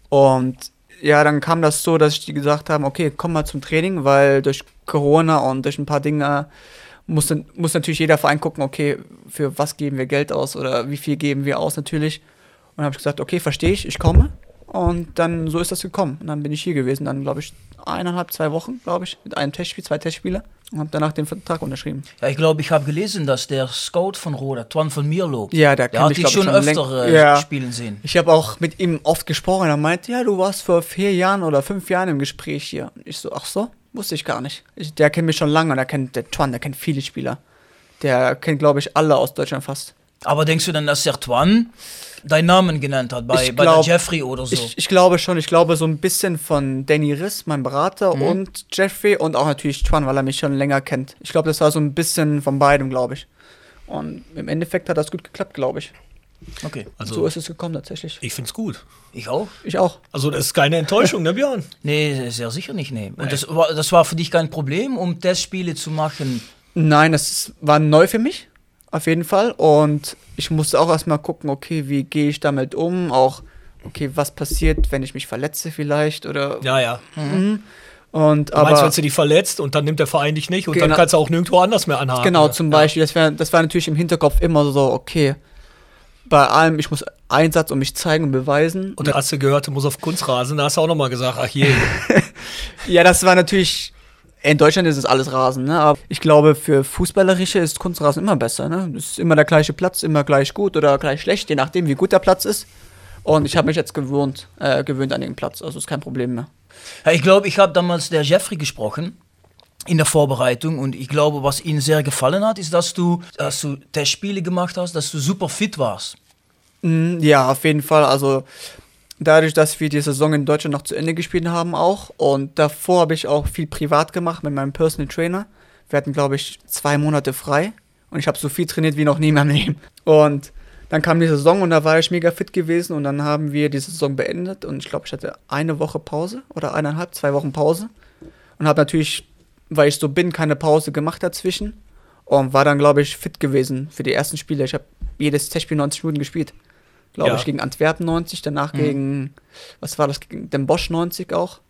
Und ja, dann kam das so, dass ich die gesagt haben, okay, komm mal zum Training, weil durch Corona und durch ein paar Dinge muss, dann- muss natürlich jeder Verein gucken, okay, für was geben wir Geld aus oder wie viel geben wir aus natürlich. Und habe ich gesagt, okay, verstehe ich, ich komme. Und dann so ist das gekommen. Und dann bin ich hier gewesen, dann glaube ich eineinhalb, zwei Wochen, glaube ich, mit einem Testspiel, zwei Testspiele. Und habe danach den Vertrag unterschrieben. Ja, ich glaube, ich habe gelesen, dass der Scout von Roda, Twan von Mierlo, Ja, der der kann hat dich schon schon öfter äh, Ja. spielen sehen. Ich habe auch mit ihm oft gesprochen. Er meinte, ja, du warst vor vier Jahren oder fünf Jahren im Gespräch hier. Und ich so, ach so, wusste ich gar nicht. Ich, der kennt mich schon lange und er kennt der Twan, der kennt viele Spieler. Der kennt, glaube ich, alle aus Deutschland fast. Aber denkst du denn, dass der Twan deinen Namen genannt hat bei, Ich bei glaub- der Jeffrey oder so? Ich, ich glaube schon, ich glaube so ein bisschen von Danny Riss, mein Berater, Mhm. und Jeffrey und auch natürlich Twan, weil er mich schon länger kennt. Ich glaube, das war so ein bisschen von beidem, glaube ich. Und im Endeffekt hat das gut geklappt, glaube ich. okay, Also, so ist es gekommen tatsächlich. ich find's gut. ich auch. Ich auch. Also, das ist keine Enttäuschung, ne, Björn? Nee, sehr sicher nicht, nee. Und das war, das war für dich kein Problem, um Testspiele zu machen? Nein, das war neu für mich, auf jeden Fall. Und ich musste auch erstmal gucken, okay, wie gehe ich damit um? Auch, okay, was passiert, wenn ich mich verletze vielleicht? Oder. Ja, ja. Und Du meinst, aber. wenn du dich verletzt und dann nimmt der Verein dich nicht und dann Genau. kannst du auch nirgendwo anders mehr anhaken. Genau, zum Beispiel, das, wär, das war natürlich im Hinterkopf immer so, okay, bei allem, ich muss Einsatz und mich zeigen und beweisen. Und dann hast du gehört, du musst auf Kunstrasen, da hast du auch nochmal gesagt, ach je. Ja, das war natürlich, in Deutschland ist es alles Rasen, ne? aber ich glaube, für Fußballerische ist Kunstrasen immer besser. Ne? Es ist immer der gleiche Platz, immer gleich gut oder gleich schlecht, je nachdem, wie gut der Platz ist. Und ich habe mich jetzt gewöhnt, äh, gewöhnt an den Platz, also ist kein Problem mehr. Ja, ich glaube, ich habe damals der Jeffrey gesprochen in der Vorbereitung und ich glaube, was ihm sehr gefallen hat, ist, dass du, dass du Testspiele gemacht hast, dass du super fit warst. Mm, Ja, auf jeden Fall. Also dadurch, dass wir die Saison in Deutschland noch zu Ende gespielt haben auch und davor habe ich auch viel privat gemacht mit meinem Personal Trainer. Wir hatten, glaube ich, zwei Monate frei und ich habe so viel trainiert wie noch nie in meinem Leben. Und dann kam die Saison und da war ich mega fit gewesen und dann haben wir die Saison beendet und ich glaube, ich hatte eine Woche Pause oder eineinhalb, zwei Wochen Pause und habe natürlich, weil ich so bin, keine Pause gemacht dazwischen und war dann, glaube ich, fit gewesen für die ersten Spiele. Ich habe jedes Testspiel 90 Minuten gespielt. Glaube Ja. ich, gegen Antwerpen 90, danach gegen, was war das, gegen den Bosch 90 auch.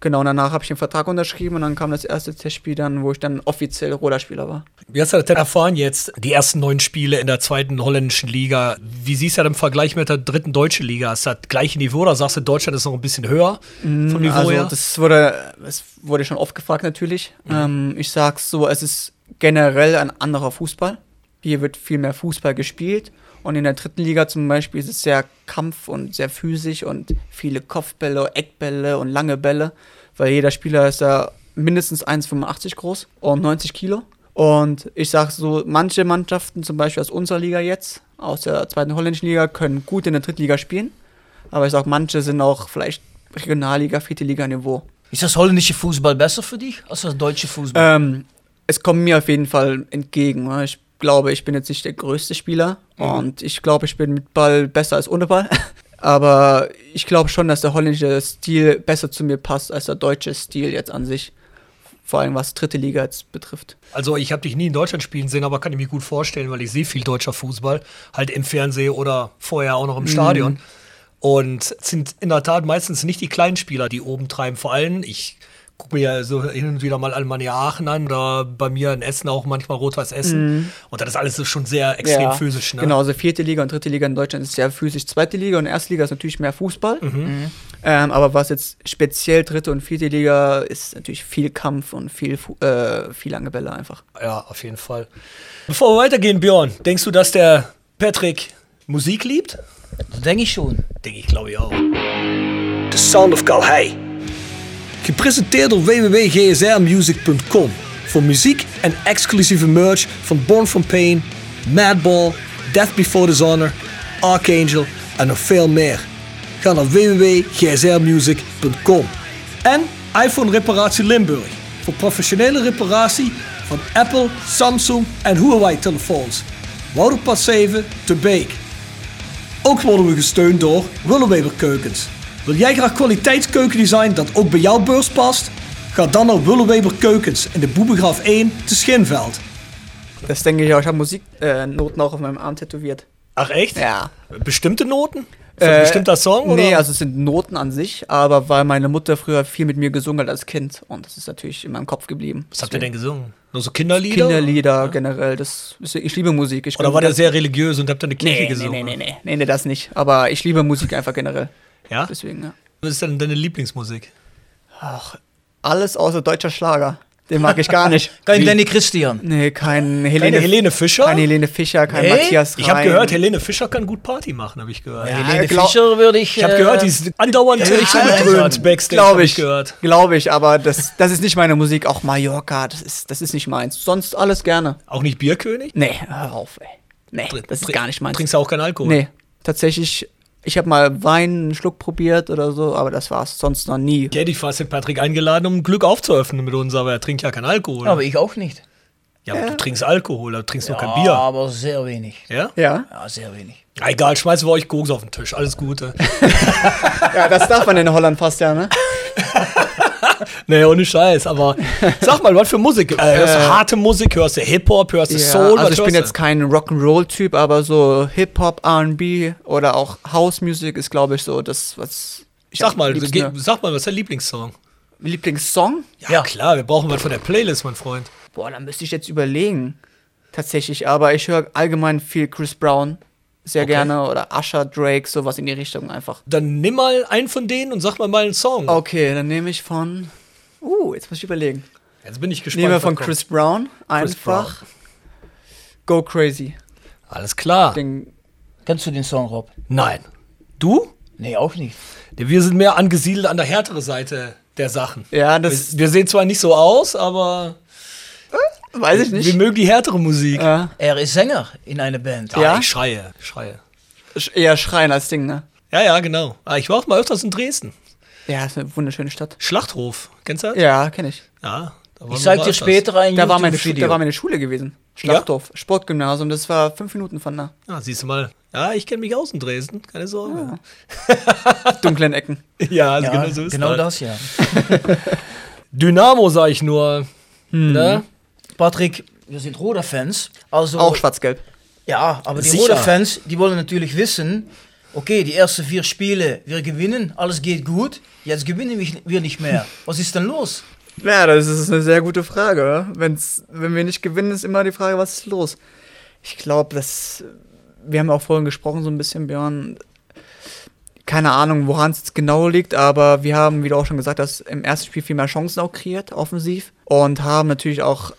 Genau, und danach habe ich den Vertrag unterschrieben und dann kam das erste Testspiel dann, wo ich dann offiziell Roderspieler war. Wie hast du das denn erfahren jetzt? Die ersten neun Spiele in der zweiten holländischen Liga. Wie siehst du das im Vergleich mit der dritten deutschen Liga? Ist das gleiche Niveau oder sagst du, Deutschland ist noch ein bisschen höher vom Niveau also her? das wurde, es wurde schon oft gefragt natürlich. Ähm, ich sag's so, es ist generell ein anderer Fußball. Hier wird viel mehr Fußball gespielt. Und in der dritten Liga zum Beispiel ist es sehr Kampf und sehr physisch und viele Kopfbälle, Eckbälle und lange Bälle, weil jeder Spieler ist da mindestens 1,85 groß und 90 Kilo. Und ich sag so, manche Mannschaften, zum Beispiel aus unserer Liga jetzt, aus der zweiten holländischen Liga, können gut in der dritten Liga spielen. Aber ich sag, manche sind auch vielleicht Regionalliga, vierte Liga Niveau. Ist das holländische Fußball besser für dich als das deutsche Fußball? Ähm, es kommt mir auf jeden Fall entgegen. ne? Ich glaube, ich bin jetzt nicht der größte Spieler und ich glaube, ich bin mit Ball besser als ohne Ball. Aber ich glaube schon, dass der holländische Stil besser zu mir passt als der deutsche Stil jetzt an sich. Vor allem was dritte Liga jetzt betrifft. Also ich habe dich nie in Deutschland spielen sehen, aber kann ich mir gut vorstellen, weil ich sehe viel deutscher Fußball, halt im Fernsehen oder vorher auch noch im Stadion. Und es sind in der Tat meistens nicht die kleinen Spieler, die oben treiben. Vor allem, ich gucke mir ja so hin und wieder mal Alemannia Aachen an oder bei mir in Essen auch manchmal Rot-Weiß Essen. Und das ist alles schon sehr extrem physisch. Ne? Genau, also vierte Liga und dritte Liga in Deutschland ist sehr physisch. Zweite Liga und erste Liga ist natürlich mehr Fußball. Ähm, aber was jetzt speziell dritte und vierte Liga ist natürlich viel Kampf und viel, äh, viel lange Bälle einfach. Ja, auf jeden Fall. Bevor wir weitergehen, Björn, denkst du, dass der Patrick Musik liebt? Denke ich schon. Denke ich, glaube ich auch. The Sound of Calhei. Gepresenteerd door www.gsrmusic.com. Voor muziek en exclusieve merch van Born From Pain, Madball, Death Before Dishonor, Archangel en nog veel meer. Ga naar www.gsrmusic.com. En iPhone Reparatie Limburg. Voor professionele reparatie van Apple, Samsung en Huawei telefoons. Wouderpad 7 te Beek. Ook worden we gesteund door Willeweber Keukens. Wil jij graag kwaliteitskeukendesign dat ook bij jouw beurs past? Ga dan naar Willeweber Keukens in de Boebegraaf 1 te Schinveld. Das denke ich auch. Ich habe Musiknoten auch auf meinem Arm tätowiert. Ach echt? Ja. Bestimmte Noten? Für ein Äh, bestimmter Song? Oder? Nee, also es sind Noten an sich, aber weil meine Mutter früher viel mit mir gesungen hat als Kind und das ist natürlich in meinem Kopf geblieben. Was habt ihr denn gesungen? Nur so Kinderlieder? Kinderlieder generell, das ist, ich liebe Musik. Ich Oder war der sehr religiös und habt ihr eine Kirche nee, nee, gesungen? nee, nee, nee, nee, nee, das nicht. Aber ich liebe Musik einfach generell. Ja? Deswegen, ja. Was ist denn deine Lieblingsmusik? Ach, alles außer deutscher Schlager. Den mag ich gar nicht. Kein Danny Christian. Nee, kein Helene, Keine Helene Fischer? Kein Helene Fischer, kein Nee? Matthias ich habe gehört, Helene Fischer kann gut Party machen, habe ich gehört. Ja, Helene glaub- Fischer würde ich. Ich habe äh, gehört, die ist andauernd ja, ja, Backstage, Glaube ich, gehört. glaube ich, aber das, das ist nicht meine Musik. Auch Mallorca, das ist, das ist nicht meins. Sonst alles gerne. Auch nicht Bierkönig? Nee, hör auf, ey. Nee, das ist gar nicht meins. Trinkst du auch keinen Alkohol? Nee, tatsächlich, ich habe mal Wein, einen Schluck probiert oder so, aber das war's. Sonst noch nie. Ich hätte dich fast den Patrick eingeladen, um Glück aufzuöffnen mit uns, aber er trinkt ja keinen Alkohol. Aber ich auch nicht. ja, aber du trinkst Alkohol, aber du trinkst nur Ja, kein Bier. aber sehr wenig. Ja? Ja? Ja, sehr wenig. Na, Egal, schmeißen wir euch Koks auf den Tisch. Alles Gute. Ja, das darf man in Holland fast ja, ne? nee, ohne Scheiß. Aber sag mal, was für Musik? Äh, hörst du harte Musik? Hörst du Hip-Hop? Hörst du Ja, Soul? also ich bin jetzt kein Rock'n'Roll-Typ, aber so Hip-Hop, R&B oder auch House-Music ist, glaube ich, so das, was ich Sag mal, ge- sag mal, was ist dein Lieblingssong? Lieblingssong? Ja, Ja. klar, wir brauchen was von der Playlist, mein Freund. Boah, da müsste ich jetzt überlegen. Tatsächlich, aber ich höre allgemein viel Chris Brown sehr Okay. gerne oder Usher, Drake, sowas in die Richtung einfach. Dann nimm mal einen von denen und sag mal mal einen Song. Okay, dann nehme ich von. Uh, jetzt muss ich überlegen. Jetzt bin ich gespannt. Nehmen wir von. Chris Brown einfach. Go Crazy. Alles klar. Den, Kennst du den Song, Rob? Nein. Du? Nee, auch nicht. Wir sind mehr angesiedelt an der härteren Seite der Sachen. ja, das Wir, wir sehen zwar nicht so aus, aber weiß ich wir nicht. mögen die härtere Musik. Ja, Er ist Sänger in einer Band. Ah, Ja? Ich schreie, schreie. sch- eher schreien als Ding, ne? Ja, ja, genau. Ah, ich war auch mal öfters in Dresden. Ja, ist eine wunderschöne Stadt. Schlachthof. Kennst du das? Ja, kenne ich. Ja. da waren Ich wir zeig dir später ein Da war, meine YouTube-Video. da war meine Schule gewesen. Schlachthof, Sportgymnasium, das war fünf Minuten von da. Ah, siehst du mal. Ja, ich kenne mich aus in Dresden. Keine Sorge. Dunklen Ecken. Ja, also Ja, genau so ist genau das. das, ja. Dynamo, sag ich nur. Hm. Ne? Patrick, wir sind Roda-Fans. Also, Auch schwarz-gelb. Ja, aber die. Roda-Fans, die wollen natürlich wissen, okay, die ersten vier Spiele, wir gewinnen, alles geht gut, jetzt gewinnen wir- nicht mehr. Was ist denn los? Ja, das ist eine sehr gute Frage. Wenn's, wenn wir nicht gewinnen, ist immer die Frage, was ist los? Ich glaube, dass wir haben auch vorhin gesprochen, so ein bisschen, Björn. Keine Ahnung, woran es genau liegt, aber wir haben, wie du auch schon gesagt hast, im ersten Spiel viel mehr Chancen auch kreiert, offensiv. Und haben natürlich auch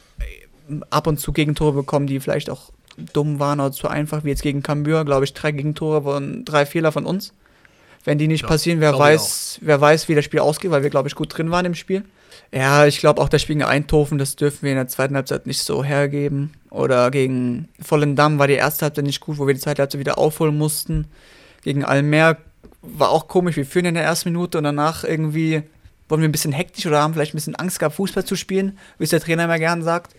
ab und zu Gegentore bekommen, die vielleicht auch dumm waren oder zu einfach, wie jetzt gegen Cambur, glaube ich, drei Gegentore von drei Fehler von uns. Wenn die nicht Ja, passieren, wer weiß, wer weiß, wie das Spiel ausgeht, weil wir, glaube ich, gut drin waren im Spiel. Ja, ich glaube auch das Spiel gegen Eindhoven, das dürfen wir in der zweiten Halbzeit nicht so hergeben. Oder gegen Volendam war die erste Halbzeit nicht gut, wo wir die zweite Halbzeit wieder aufholen mussten. Gegen Almer war auch komisch, wir führen in der ersten Minute und danach irgendwie wurden wir ein bisschen hektisch oder haben vielleicht ein bisschen Angst gehabt, Fußball zu spielen, wie es der Trainer immer gern sagt.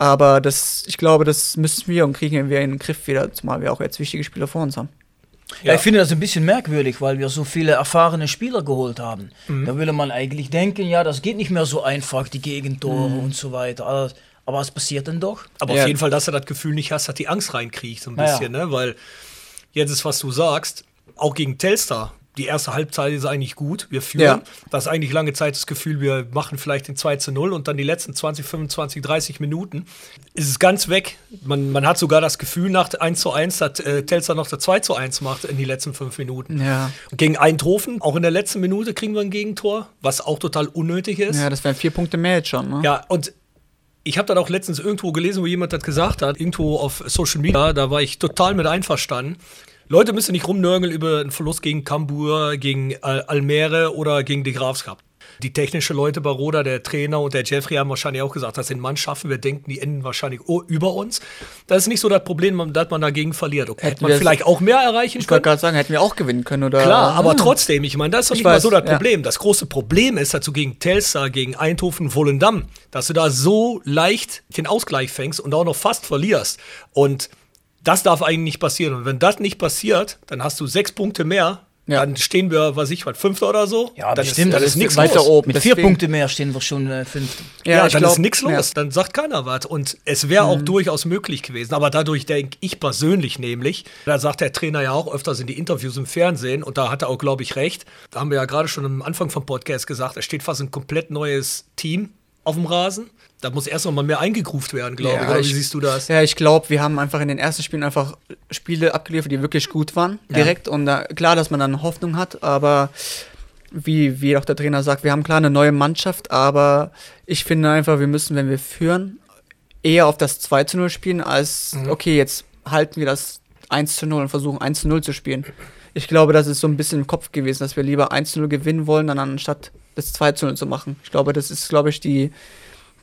Aber das, ich glaube, das müssen wir und kriegen wir in den Griff wieder, zumal wir auch jetzt wichtige Spieler vor uns haben. Ja. ich finde das ein bisschen merkwürdig, weil wir so viele erfahrene Spieler geholt haben. Mhm. Da würde man eigentlich denken, ja, das geht nicht mehr so einfach, die Gegentore und so weiter. Aber- Aber was passiert denn doch? Aber Ja. auf jeden Fall, dass du das Gefühl nicht hast, dass die Angst reinkriegt, so ein Ja, ja. bisschen, ne? Weil jetzt ist, was du sagst, auch gegen Telstar. Die erste Halbzeit ist eigentlich gut. Wir führen. Ja. Das ist eigentlich lange Zeit das Gefühl, wir machen vielleicht den 2 zu 0 und dann die letzten 20, 25, 30 Minuten ist es ganz weg. Man, man hat sogar das Gefühl nach 1 zu 1, dass äh, Telstar noch der 2 zu 1 macht in die letzten fünf Minuten. Ja. Gegen Eindhoven, auch in der letzten Minute kriegen wir ein Gegentor, was auch total unnötig ist. Ja, das wären vier Punkte mehr jetzt schon, ne? Ja, und ich habe dann auch letztens irgendwo gelesen, wo jemand das gesagt hat, irgendwo auf Social Media, da war ich total mit einverstanden. Leute müssen nicht rumnörgeln über einen Verlust gegen Cambur, gegen Al Almere oder gegen die Grafschaft. Die technische Leute bei Roda, der Trainer und der Jeffrey haben wahrscheinlich auch gesagt, das sind Mannschaften, wir denken, die enden wahrscheinlich über uns. Das ist nicht so das Problem, man- dass man dagegen verliert. Okay, hätte Hätten man wir- vielleicht auch mehr erreichen Ich wollte können. gerade sagen, hätten wir auch gewinnen können, oder? Klar, aber Ah. trotzdem, ich meine, das ist doch Ich nicht mal weiß, so das ja. Problem. Das große Problem ist, dass du gegen Telstar, gegen Eindhoven, Volendam, dass du da so leicht den Ausgleich fängst und auch noch fast verlierst. Und das darf eigentlich nicht passieren. Und wenn das nicht passiert, dann hast du sechs Punkte mehr. Ja. Dann stehen wir, was ich, was, Fünfter oder so. Ja, dann bestimmt. Ist, dann Das ist ist nichts weiter los. oben. Mit vier deswegen- Punkten mehr stehen wir schon äh, fünfte. Ja, ich dann glaub, ist nichts los. ja. Dann sagt keiner was. Und es wäre Mhm. auch durchaus möglich gewesen. Aber dadurch denke ich persönlich nämlich, da sagt der Trainer ja auch öfters in die Interviews im Fernsehen, und da hat er auch, glaube ich, recht. Da haben wir ja gerade schon am Anfang vom Podcast gesagt, es steht fast ein komplett neues Team auf dem Rasen. Da muss erst noch mal mehr eingegruft werden, glaube ich. Ja, Oder wie ich- siehst du das? Ja, ich glaube, wir haben einfach in den ersten Spielen einfach Spiele abgeliefert, die wirklich gut waren, direkt. Und da, klar, dass man dann Hoffnung hat, aber wie, wie auch der Trainer sagt, wir haben klar eine neue Mannschaft, aber ich finde einfach, wir müssen, wenn wir führen, eher auf das 2 zu 0 spielen, als, Mhm. okay, jetzt halten wir das 1 zu 0 und versuchen 1 zu 0 zu spielen. Ich glaube, das ist so ein bisschen im Kopf gewesen, dass wir lieber 1 zu 0 gewinnen wollen, dann anstatt das 2 zu 0 zu machen. Ich glaube, das ist, glaube ich, die,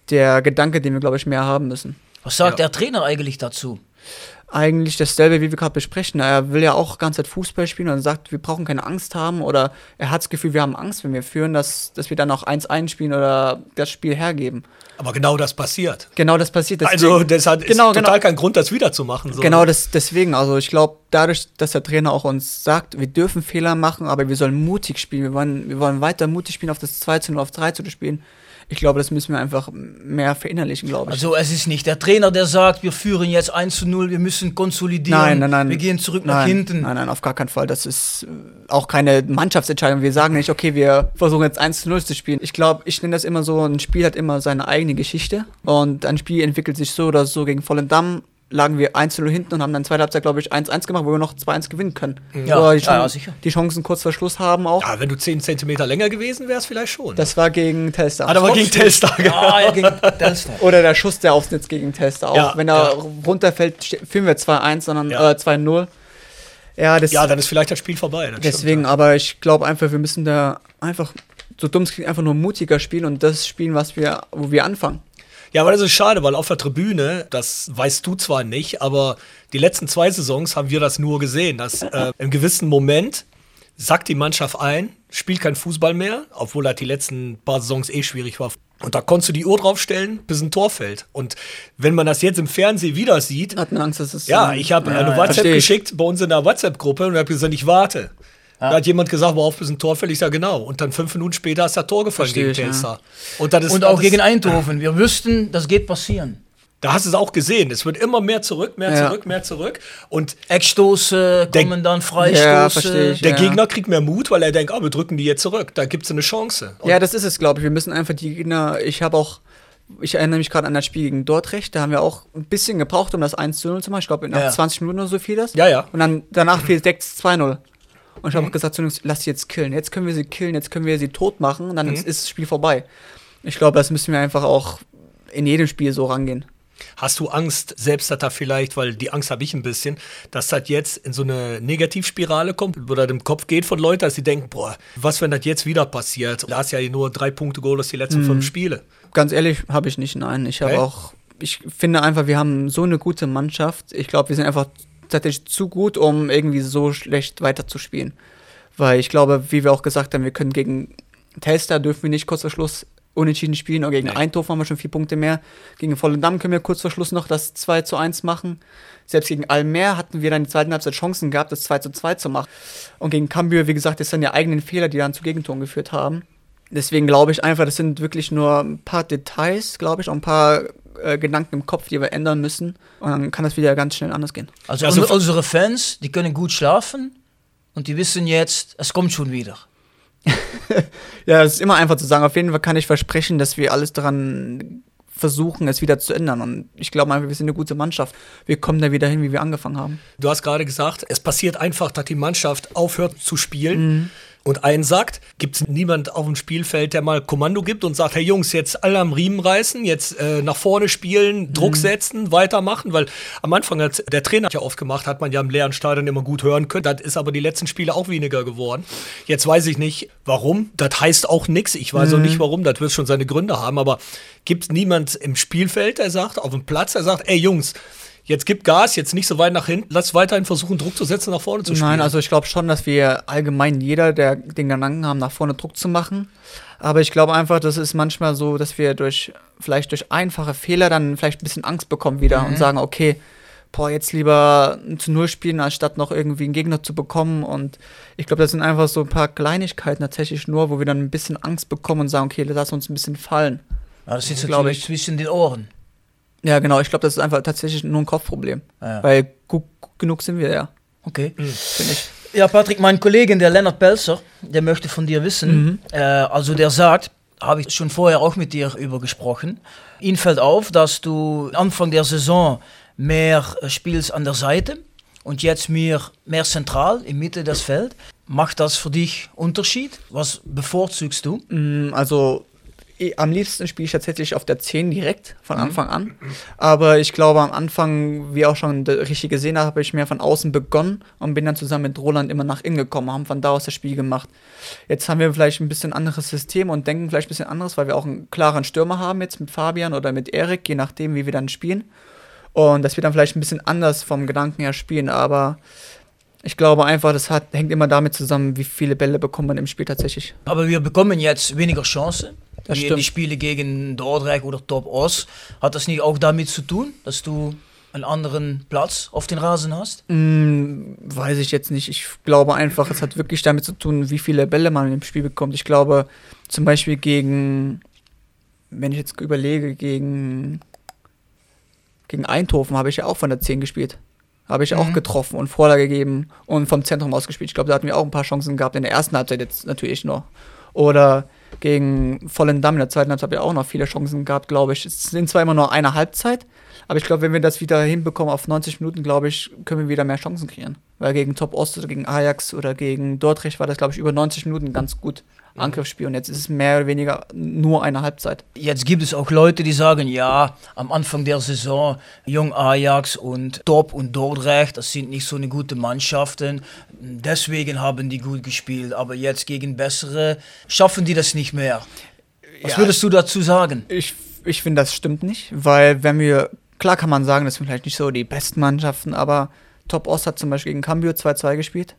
der Gedanke, den wir, glaube ich, mehr haben müssen. Was sagt der Trainer eigentlich dazu? eigentlich dasselbe, wie wir gerade besprechen. Er will ja auch ganz Zeit Fußball spielen und sagt, wir brauchen keine Angst haben oder er hat das Gefühl, wir haben Angst, wenn wir führen, dass, dass wir dann auch 1-1 spielen oder das Spiel hergeben. Aber genau das passiert. Genau das passiert. also das hat genau, ist total kein Grund, das wiederzumachen. So. Genau das, deswegen, also ich glaube, dadurch, dass der Trainer auch uns sagt, wir dürfen Fehler machen, aber wir sollen mutig spielen. Wir wollen, wir wollen weiter mutig spielen, auf das 2 zu 0, auf 3 zu 0 spielen. Ich glaube, das müssen wir einfach mehr verinnerlichen, glaube ich. Also es ist nicht der Trainer, der sagt, wir führen jetzt 1 zu 0, wir müssen konsolidieren, Nein, nein, nein. wir gehen zurück nach nein, hinten. Nein, nein, auf gar keinen Fall. Das ist äh, auch keine Mannschaftsentscheidung. Wir sagen nicht, okay, wir versuchen jetzt 1 zu 0 zu spielen. Ich glaube, ich nenne das immer so, ein Spiel hat immer seine eigene Geschichte und ein Spiel entwickelt sich so oder so. Gegen Volendam lagen wir 1 zu 0 hinten und haben dann zweite Halbzeit, glaube ich, 1-1 gemacht, wo wir noch 2-1 gewinnen können. Ja, Oder die, ja, ja, sicher. die Chancen kurz vor Schluss haben auch. Ja, wenn du 10 Zentimeter länger gewesen wärst, vielleicht schon. Das war gegen Telstar. ah, da war gegen Telstar. Ah, ja, gegen Telstar. Oder der Schuss, der aufs Netz gegen Telstar. Auch Ja, wenn er ja. runterfällt, führen wir 2-1, sondern Ja. äh, 2-0. Ja, das, Ja, dann ist vielleicht das Spiel vorbei. das Deswegen, stimmt, ja. aber ich glaube einfach, wir müssen da einfach, so dumm es klingt, einfach nur mutiger spielen und das spielen, was wir, wo wir anfangen. Ja, aber das ist schade, weil auf der Tribüne, das weißt du zwar nicht, aber die letzten zwei Saisons haben wir das nur gesehen, dass äh, im gewissen Moment sackt die Mannschaft ein, spielt kein Fußball mehr, obwohl das die letzten paar Saisons eh schwierig war. Und da konntest du die Uhr draufstellen, bis ein Tor fällt. Und wenn man das jetzt im Fernsehen wieder sieht, Hat man Angst, dass es. ja, ich habe ja, eine ja, WhatsApp geschickt bei uns in der WhatsApp-Gruppe und habe gesagt, ich warte. Da hat jemand gesagt, worauf bis ein Tor fällt. Ich sage, genau. Und dann fünf Minuten später ist das Tor gefallen Versteh gegen ich, ja. Und, das ist, Und das auch ist, gegen Eindhoven. Wir wüssten, das geht passieren. Da hast du es auch gesehen. Es wird immer mehr zurück, mehr Ja. zurück, mehr zurück. Und Eckstoße kommen dann Ja, Freistoße. ich. der Ja. Gegner kriegt mehr Mut, weil er denkt, ah, wir drücken die jetzt zurück. Da gibt es eine Chance. Und Ja, das ist es, glaube ich. Wir müssen einfach die Gegner. Ich habe auch. Ich erinnere mich gerade an das Spiel gegen Dortrecht. Da haben wir auch ein bisschen gebraucht, um das 1 zu 0 zu machen. Ich glaube, nach Ja. 20 Minuten oder so fiel das. Ja, ja. Und dann danach fiel es 2-0. Und ich habe auch gesagt zu den Jungs, lass sie jetzt killen. Jetzt können wir sie killen, jetzt können wir sie tot machen und dann ist ist das Spiel vorbei. Ich glaube, das müssen wir einfach auch in jedem Spiel so rangehen. Hast du Angst, selbst dass da vielleicht, weil die Angst habe ich ein bisschen, dass das jetzt in so eine Negativspirale kommt, wo das im Kopf geht von Leuten, dass sie denken, boah, was, wenn das jetzt wieder passiert? Da hast ja nur drei Punkte Goal aus die letzten fünf Spiele. Ganz ehrlich, habe ich nicht, nein. Ich habe Okay. auch, ich finde einfach, wir haben so eine gute Mannschaft. Ich glaube, wir sind einfach tatsächlich zu gut, um irgendwie so schlecht weiterzuspielen. Weil ich glaube, wie wir auch gesagt haben, wir können gegen Telstar dürfen wir nicht kurz vor Schluss unentschieden spielen. Oder gegen Nee. Eindhoven haben wir schon vier Punkte mehr. Gegen Volendam können wir kurz vor Schluss noch das 2 zu 1 machen. Selbst gegen Almer hatten wir dann in der zweiten Halbzeit Chancen gehabt, das 2 zu 2 zu machen. Und gegen Cambio, wie gesagt, das sind ja eigenen Fehler, die dann zu Gegentoren geführt haben. Deswegen glaube ich einfach, das sind wirklich nur ein paar Details, glaube ich, auch ein paar äh, Gedanken im Kopf, die wir ändern müssen. Und dann kann das wieder ganz schnell anders gehen. Also, Also unsere Fans, die können gut schlafen und die wissen jetzt, es kommt schon wieder. Ja, es ist immer einfach zu sagen. Auf jeden Fall kann ich versprechen, dass wir alles daran versuchen, es wieder zu ändern. Und ich glaube einfach, wir sind eine gute Mannschaft. Wir kommen da wieder hin, wie wir angefangen haben. Du hast gerade gesagt, es passiert einfach, dass die Mannschaft aufhört zu spielen. Und einsackt, gibt es niemand auf dem Spielfeld, der mal Kommando gibt und sagt, hey Jungs, jetzt alle am Riemen reißen, jetzt äh, nach vorne spielen, Druck setzen, weitermachen, weil am Anfang hat der Trainer ja oft gemacht, hat man ja im leeren Stadion immer gut hören können. Das ist aber die letzten Spiele auch weniger geworden. Jetzt weiß ich nicht, warum. Das heißt auch nichts. Ich weiß auch nicht, warum. Das wird schon seine Gründe haben. Aber gibt es niemand im Spielfeld, der sagt, auf dem Platz, der sagt, ey Jungs, Jetzt gib Gas, jetzt nicht so weit nach hinten. Lass weiterhin versuchen, Druck zu setzen, nach vorne zu spielen. Nein, also ich glaube schon, dass wir allgemein jeder, der den Gedanken haben, nach vorne Druck zu machen. Aber ich glaube einfach, das ist manchmal so, dass wir durch, vielleicht durch einfache Fehler dann vielleicht ein bisschen Angst bekommen wieder und sagen, okay, boah, jetzt lieber ein zu Null spielen, anstatt noch irgendwie einen Gegner zu bekommen. Und ich glaube, das sind einfach so ein paar Kleinigkeiten tatsächlich nur, wo wir dann ein bisschen Angst bekommen und sagen, okay, lass uns ein bisschen fallen. Ja, das sitzt Glaube natürlich zwischen den Ohren. Ja, genau, ich glaube, das ist einfach tatsächlich nur ein Kopfproblem. Ja. Weil gut, genug sind wir ja, Okay. finde ich. Ja, Patrick, mein Kollege, der Lennart Pelzer, der möchte von dir wissen, äh, also der sagt, habe ich schon vorher auch mit dir über gesprochen, ihm fällt auf, dass du Anfang der Saison mehr äh, spielst an der Seite und jetzt mehr, mehr zentral, in Mitte des Feld. Macht das für dich Unterschied? Was bevorzugst du? Mm, Also am liebsten spiele ich tatsächlich auf der 10 direkt von Anfang an. Aber ich glaube, am Anfang, wie auch schon richtig gesehen habe, habe ich mehr von außen begonnen und bin dann zusammen mit Roland immer nach innen gekommen, haben von da aus das Spiel gemacht. Jetzt haben wir vielleicht ein bisschen anderes System und denken vielleicht ein bisschen anderes, weil wir auch einen klaren Stürmer haben jetzt mit Fabian oder mit Erik, je nachdem, wie wir dann spielen. Und dass wir dann vielleicht ein bisschen anders vom Gedanken her spielen, aber ich glaube einfach, das hat, hängt immer damit zusammen, wie viele Bälle bekommt man im Spiel tatsächlich. Aber wir bekommen jetzt weniger Chancen. Das in stimmt. die Spiele gegen Dordrecht oder Top Os. Hat das nicht auch damit zu tun, dass du einen anderen Platz auf den Rasen hast? Mm, weiß ich jetzt nicht. Ich glaube einfach, es hat wirklich damit zu tun, wie viele Bälle man im Spiel bekommt. Ich glaube, zum Beispiel gegen, wenn ich jetzt überlege, gegen, gegen Eindhoven habe ich ja auch von der 10 gespielt. Habe ich auch Mhm. getroffen und Vorlage gegeben und vom Zentrum aus gespielt. Ich glaube, da hatten wir auch ein paar Chancen gehabt in der ersten Halbzeit jetzt natürlich nur. Oder gegen Volendam in der zweiten Halbzeit habe ich auch noch viele Chancen gehabt, glaube ich. Es sind zwar immer nur eine Halbzeit, aber ich glaube, wenn wir das wieder hinbekommen auf 90 Minuten, glaube ich, können wir wieder mehr Chancen kreieren. Weil gegen Top Ost oder gegen Ajax oder gegen Dordrecht war das, glaube ich, über 90 Minuten ganz gut Angriffsspiel. Und jetzt ist es mehr oder weniger nur eine Halbzeit. Jetzt gibt es auch Leute, die sagen, ja, am Anfang der Saison, Jung Ajax und Top und Dordrecht, das sind nicht so eine gute Mannschaften. Deswegen haben die gut gespielt, aber jetzt gegen bessere schaffen die das nicht mehr. Was Ja. würdest du dazu sagen? Ich, ich finde, das stimmt nicht, weil wenn wir, klar kann man sagen, das sind vielleicht nicht so die besten Mannschaften, aber Top Ost hat zum Beispiel gegen Cambio 2-2 gespielt.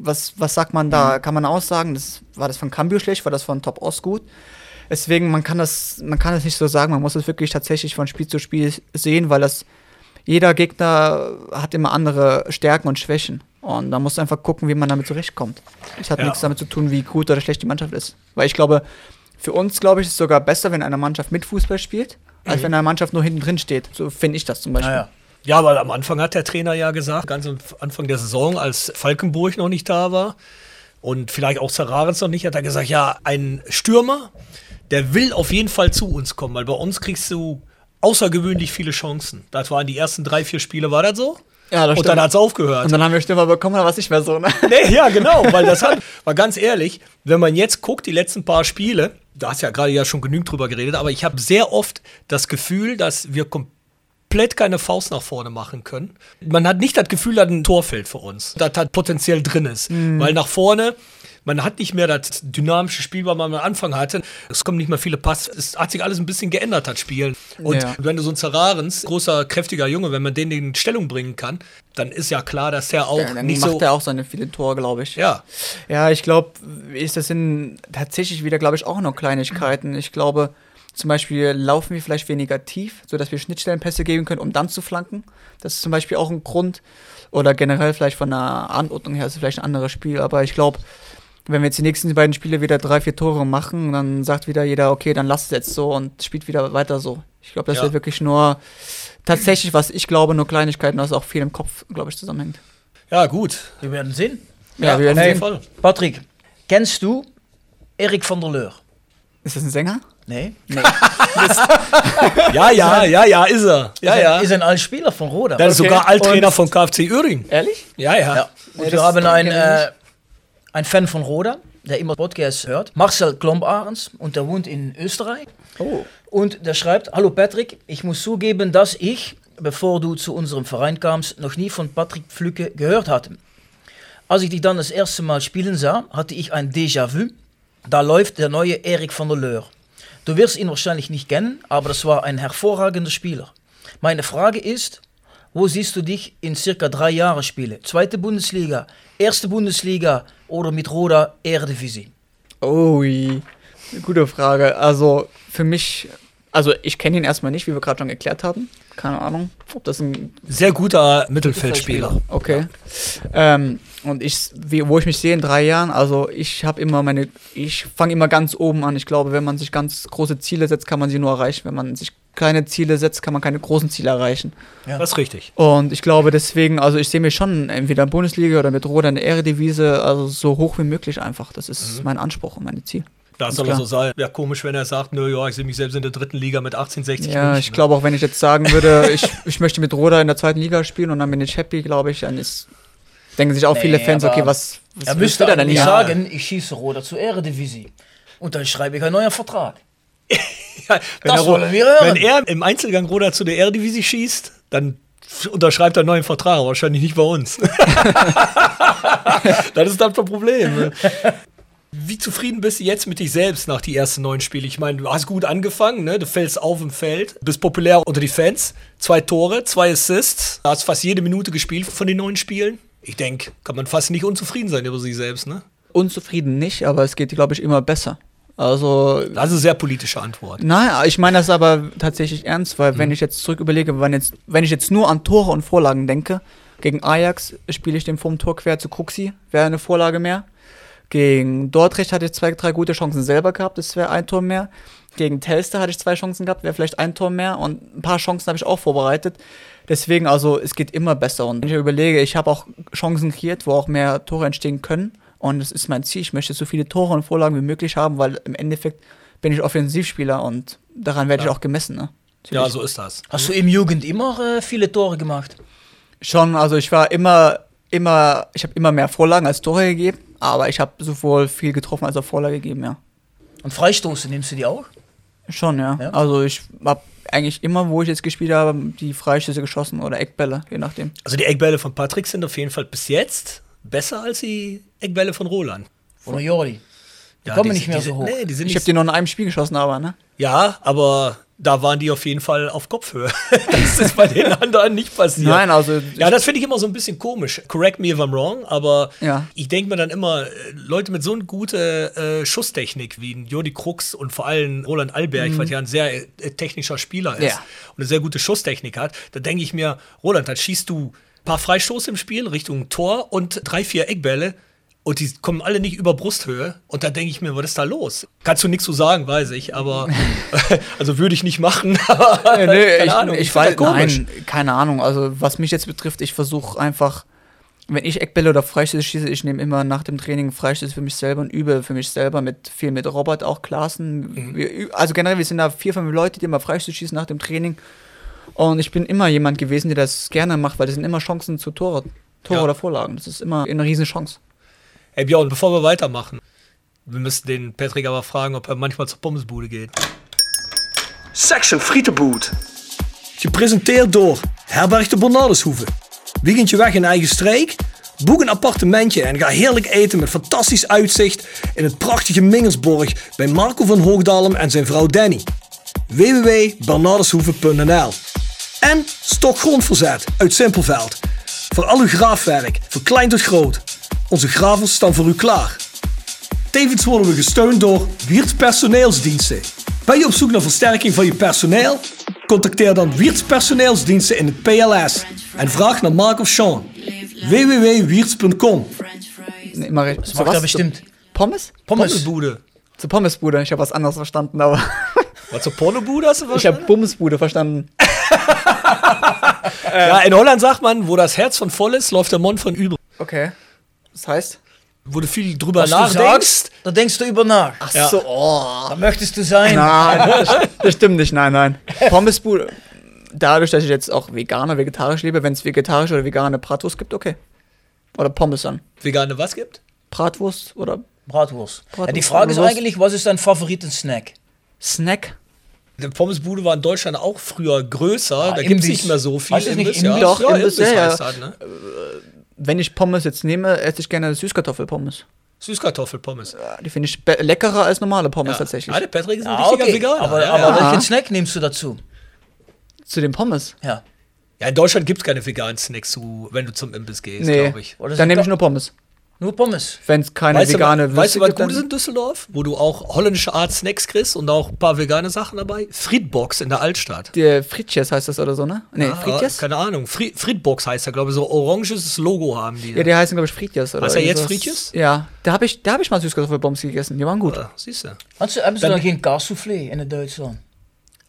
Was, was sagt man da? Kann man aussagen, das, war das von Cambio schlecht, war das von Top Ost gut? Deswegen, man kann das, man kann das nicht so sagen, man muss es wirklich tatsächlich von Spiel zu Spiel sehen, weil das, jeder Gegner hat immer andere Stärken und Schwächen. Und da muss man einfach gucken, wie man damit zurechtkommt. Es hat Ja. nichts damit zu tun, wie gut oder schlecht die Mannschaft ist. Weil ich glaube, für uns, glaube ich, ist es sogar besser, wenn eine Mannschaft mit Fußball spielt, als wenn eine Mannschaft nur hinten drin steht. So finde ich das zum Beispiel. Naja. Ja, weil am Anfang hat der Trainer ja gesagt, ganz am Anfang der Saison, als Falkenburg noch nicht da war und vielleicht auch Zerrarens noch nicht, hat er gesagt, ja, ein Stürmer, der will auf jeden Fall zu uns kommen, weil bei uns kriegst du außergewöhnlich viele Chancen. Das waren die ersten drei, vier Spiele, war das so? Ja, das und stimmt. dann hat es aufgehört. Und dann haben wir Stürmer bekommen, aber was nicht mehr so, ne? Nee, ja, genau, weil das hat, war ganz ehrlich, wenn man jetzt guckt, die letzten paar Spiele, da hast ja gerade ja schon genügend drüber geredet, aber ich habe sehr oft das Gefühl, dass wir komplett keine Faust nach vorne machen können. Man hat nicht das Gefühl, dass ein Tor fällt für uns, das halt potenziell drin ist, weil nach vorne man hat nicht mehr das dynamische Spiel, was man am Anfang hatte. Es kommen nicht mehr viele Pass. Es hat sich alles ein bisschen geändert, das Spiel. Und Ja. wenn du so ein Zerrarens, großer, kräftiger Junge, wenn man den in Stellung bringen kann, dann ist ja klar, dass der auch Ja, dann nicht macht so. er auch seine viele Tore, glaube ich. Ja, Ja, ich glaube, ist das sind tatsächlich wieder, glaube ich, auch noch Kleinigkeiten. Ich glaube, zum Beispiel laufen wir vielleicht weniger tief, sodass wir Schnittstellenpässe geben können, um dann zu flanken. Das ist zum Beispiel auch ein Grund. Oder generell vielleicht von der Anordnung her ist es vielleicht ein anderes Spiel. Aber ich glaube, wenn wir jetzt die nächsten beiden Spiele wieder drei, vier Tore machen, dann sagt wieder jeder, okay, dann lasst es jetzt so und spielt wieder weiter so. Ich glaube, das Ja. wird wirklich nur tatsächlich, was ich glaube, nur Kleinigkeiten, was auch viel im Kopf, glaube ich, zusammenhängt. ja, gut. Wir werden sehen. Ja, wir werden auf sehen. jeden Fall. Patrick, kennst du Erik van der Leur? Ist das ein Sänger? Nee? Ja, ja, ja, ja, ist er. Ja, ist, ja. Ein, ist ein Altspieler von Roda. Der ist Okay. sogar Alttrainer Und- von KFC Uerdingen. Ehrlich? Ja, ja. Ja. Und Nee, wir haben einen, äh, einen Fan von Roda, der immer Podcasts hört, Marcel Klomp-Ahrens, und der wohnt in Österreich. Oh. Und der schreibt, hallo Patrick, ich muss zugeben, dass ich, bevor du zu unserem Verein kamst, noch nie von Patrick Pflücke gehört hatte. Als ich dich dann das erste Mal spielen sah, hatte ich ein Déjà-vu. Da läuft der neue Erik van der Leur. Du wirst ihn wahrscheinlich nicht kennen, aber das war ein hervorragender Spieler. Meine Frage ist, wo siehst du dich in circa drei Jahren spielen? Zweite Bundesliga, erste Bundesliga oder mit Roda Eredivisie? Ui, gute Frage. Also für mich, also ich kenne ihn erstmal nicht, wie wir gerade schon geklärt haben. Keine Ahnung, ob das ein Sehr guter Mittelfeldspieler. Okay. Ähm, und ich, wie, wo ich mich sehe in drei Jahren, also ich habe immer meine, ich fange immer ganz oben an. Ich glaube, wenn man sich ganz große Ziele setzt, kann man sie nur erreichen. Wenn man sich kleine Ziele setzt, kann man keine großen Ziele erreichen. Das ist richtig. Und ich glaube deswegen, also ich sehe mich schon entweder in Bundesliga oder mit Roda in der Ehredivise, also so hoch wie möglich einfach. Das ist mein Anspruch und mein Ziel. Das soll so sein. Wäre komisch, wenn er sagt, nö, ja, ich sehe mich selbst in der dritten Liga mit 18, 60 Ja, München, ich ne? glaube auch, wenn ich jetzt sagen würde, ich, ich möchte mit Roda in der zweiten Liga spielen und dann bin ich happy, glaube ich, dann ist Denken sich auch viele Nee, Fans, aber okay, was, was Er müsste er eigentlich hier? sagen, ich schieße Roda zur Eredivisie. Und dann schreibe ich einen neuen Vertrag. Wenn, Das er, wollen wir hören. wenn er im Einzelgang Roda zu der Eredivisie schießt, dann unterschreibt er einen neuen Vertrag, wahrscheinlich nicht bei uns. das ist dann das Problem. Wie zufrieden bist du jetzt mit dich selbst nach die ersten neun Spiele? Ich meine, du hast gut angefangen, ne? du fällst auf im Feld, bist populär unter die Fans, zwei Tore, zwei Assists, hast fast jede Minute gespielt von den neun Spielen. Ich denke, kann man fast nicht unzufrieden sein über sich selbst. Ne? Unzufrieden nicht, aber es geht, glaube ich, immer besser. Also, Das ist eine sehr politische Antwort. nein, ich meine das aber tatsächlich ernst, weil wenn ich jetzt zurück überlege, wenn, jetzt, wenn ich jetzt nur an Tore und Vorlagen denke, gegen Ajax spiele ich den vom Tor quer zu Kruxi, wäre eine Vorlage mehr. Gegen Dordrecht hatte ich zwei, drei gute Chancen selber gehabt, das wäre ein Tor mehr. Gegen Telstar hatte ich zwei Chancen gehabt, wäre vielleicht ein Tor mehr und ein paar Chancen habe ich auch vorbereitet. Deswegen, also es geht immer besser und wenn ich überlege, ich habe auch Chancen kreiert, wo auch mehr Tore entstehen können und das ist mein Ziel. Ich möchte so viele Tore und Vorlagen wie möglich haben, weil im Endeffekt bin ich Offensivspieler und daran werde ich auch gemessen. Ne? Ja, so ist das. Hast du im Jugend immer äh, viele Tore gemacht? Schon, also ich war immer, immer, ich habe immer mehr Vorlagen als Tore gegeben, aber ich habe sowohl viel getroffen als auch Vorlage gegeben, ja. Und Freistoße nimmst du die auch? Schon, ja. Ja? Also ich habe eigentlich immer, wo ich jetzt gespielt habe, die Freistöße geschossen oder Eckbälle, je nachdem. Also die Eckbälle von Patrick sind auf jeden Fall bis jetzt besser als die Eckbälle von Roland. Oder Jordi? Die Ja, kommen die nicht sind- mehr die so sind- hoch. Nee, die sind Ich habe die nur in einem Spiel geschossen, aber, ne? Ja, aber da waren die auf jeden Fall auf Kopfhöhe. das ist bei den anderen nicht passiert. Nein, also Ja, das finde ich immer so ein bisschen komisch. Correct me if I'm wrong, aber Ja. ich denke mir dann immer, äh, Leute mit so einer guten äh, Schusstechnik wie ein Jordi Krux und vor allem Roland Alberg, weil ja ein sehr äh, technischer Spieler ist Mhm. Ja. und eine sehr gute Schusstechnik hat, da denke ich mir, Roland, dann schießt du ein paar Freistoße im Spiel Richtung Tor und drei, vier Eckbälle. Und die kommen alle nicht über Brusthöhe. Und dann denke ich mir, was ist da los? Kannst du nichts zu sagen, weiß ich, aber also würde ich nicht machen. aber Nee, nee, keine ich, Ahnung, ich, find weiß, komisch. nein, keine Ahnung. Also was mich jetzt betrifft, ich versuche einfach, wenn ich Eckbälle oder Freistöße schieße, ich nehme immer nach dem Training Freistöße für mich selber und übe für mich selber mit viel mit Robert, auch Klaassen. Mhm. Also generell, wir sind da vier, fünf Leute, die immer Freistöße schießen nach dem Training. Und ich bin immer jemand gewesen, der das gerne macht, weil das sind immer Chancen zu Tore, Tore Ja. oder Vorlagen. Das ist immer eine riesen Chance. Hey Björn, bevor wir weitermachen, wir müssen den Patrick aber fragen, ob er manchmal zur Pommesbude geht. Section Frietenboot. Gepresenteerd door Herberg de Bernardeshoeve. Weekendje weg in eigen streek? Boek een appartementje en ga heerlijk eten met fantastisch uitzicht in het prachtige Mingelsborg bij Marco van Hoogdalem en zijn vrouw Danny. www.bernardeshoeve.nl En stokgrondverzet uit Simpelveld. Voor al uw graafwerk, van klein tot groot. Onze gravels staan voor u klaar. Tevens worden we gesteund door Wiert's Personeelsdiensten. Ben je op zoek naar versterking van je personeel? Contacteer dan Wiert's Personeelsdiensten in het PLS en vraag naar Mark of Sean. www.wiertz.com Nee, ich. Das macht was? er bestimmt. Pommes? Pommesbude. Zu Pommesbude. Ich habe was anderes verstanden, aber Was zur Pornobude hast du ich habe Bummesbude verstanden. Ja, in Holland sagt man, wo das Herz von voll ist, läuft der Mund von über. Okay. Das heißt? Wo du viel drüber Was du nachdenkst. sagst, da denkst du über nach. Ach Ja. so, oh. Da möchtest du sein. Nein, das, das stimmt nicht, nein, nein. Pommesbude, dadurch, dass ich jetzt auch veganer, vegetarisch lebe, wenn es vegetarische oder vegane Bratwurst gibt, okay. Oder Pommes dann. Vegane was gibt? Bratwurst oder Bratwurst. Ja, die Bratwurst, Frage ist Bratwurst. eigentlich, was ist dein Favoriten-Snack? Snack? Die Pommesbude war in Deutschland auch früher größer. Ah, da gibt es Imbiss. nicht mehr so viel. Heißt es nicht Imbiss. Doch, ja, Imbiss, Imbiss ja, heißt ja. das, ne? Wenn ich Pommes jetzt nehme, esse ich gerne Süßkartoffelpommes. Süßkartoffelpommes. Ja, Die finde ich leckerer als normale Pommes Ja. tatsächlich. Ah, der Patrick ist ein Ah, richtiger okay. Veganer. Aber, ja, aber ja. welchen Snack nimmst du dazu? Zu den Pommes? Ja. ja, in Deutschland gibt es keine veganen Snacks, zu, wenn du zum Imbiss gehst, Nee, glaube ich. Oder dann sind nehme ich nur Pommes. Nur Pommes. Wenn es keine Weißt du, vegane weißt du, was gut ist in Düsseldorf? Wo du auch holländische Art Snacks kriegst und auch ein paar vegane Sachen dabei? Friedbox in der Altstadt. die Fritjes heißt das oder so, ne? Nee, Ah, Fritjes? Keine Ahnung. Fri Friedbox heißt er, glaube ich. So oranges Logo haben die. Ja, die heißen, glaube ich, Fritjes. Oder Heißt er jetzt. Fritjes? Ja, da habe ich, da hab ich mal Süßkartoffelpommes gegessen. Die waren gut. Ja, siehst du. Hast du, haben sie Dann- noch geen Kaassoufflé in Duitsland?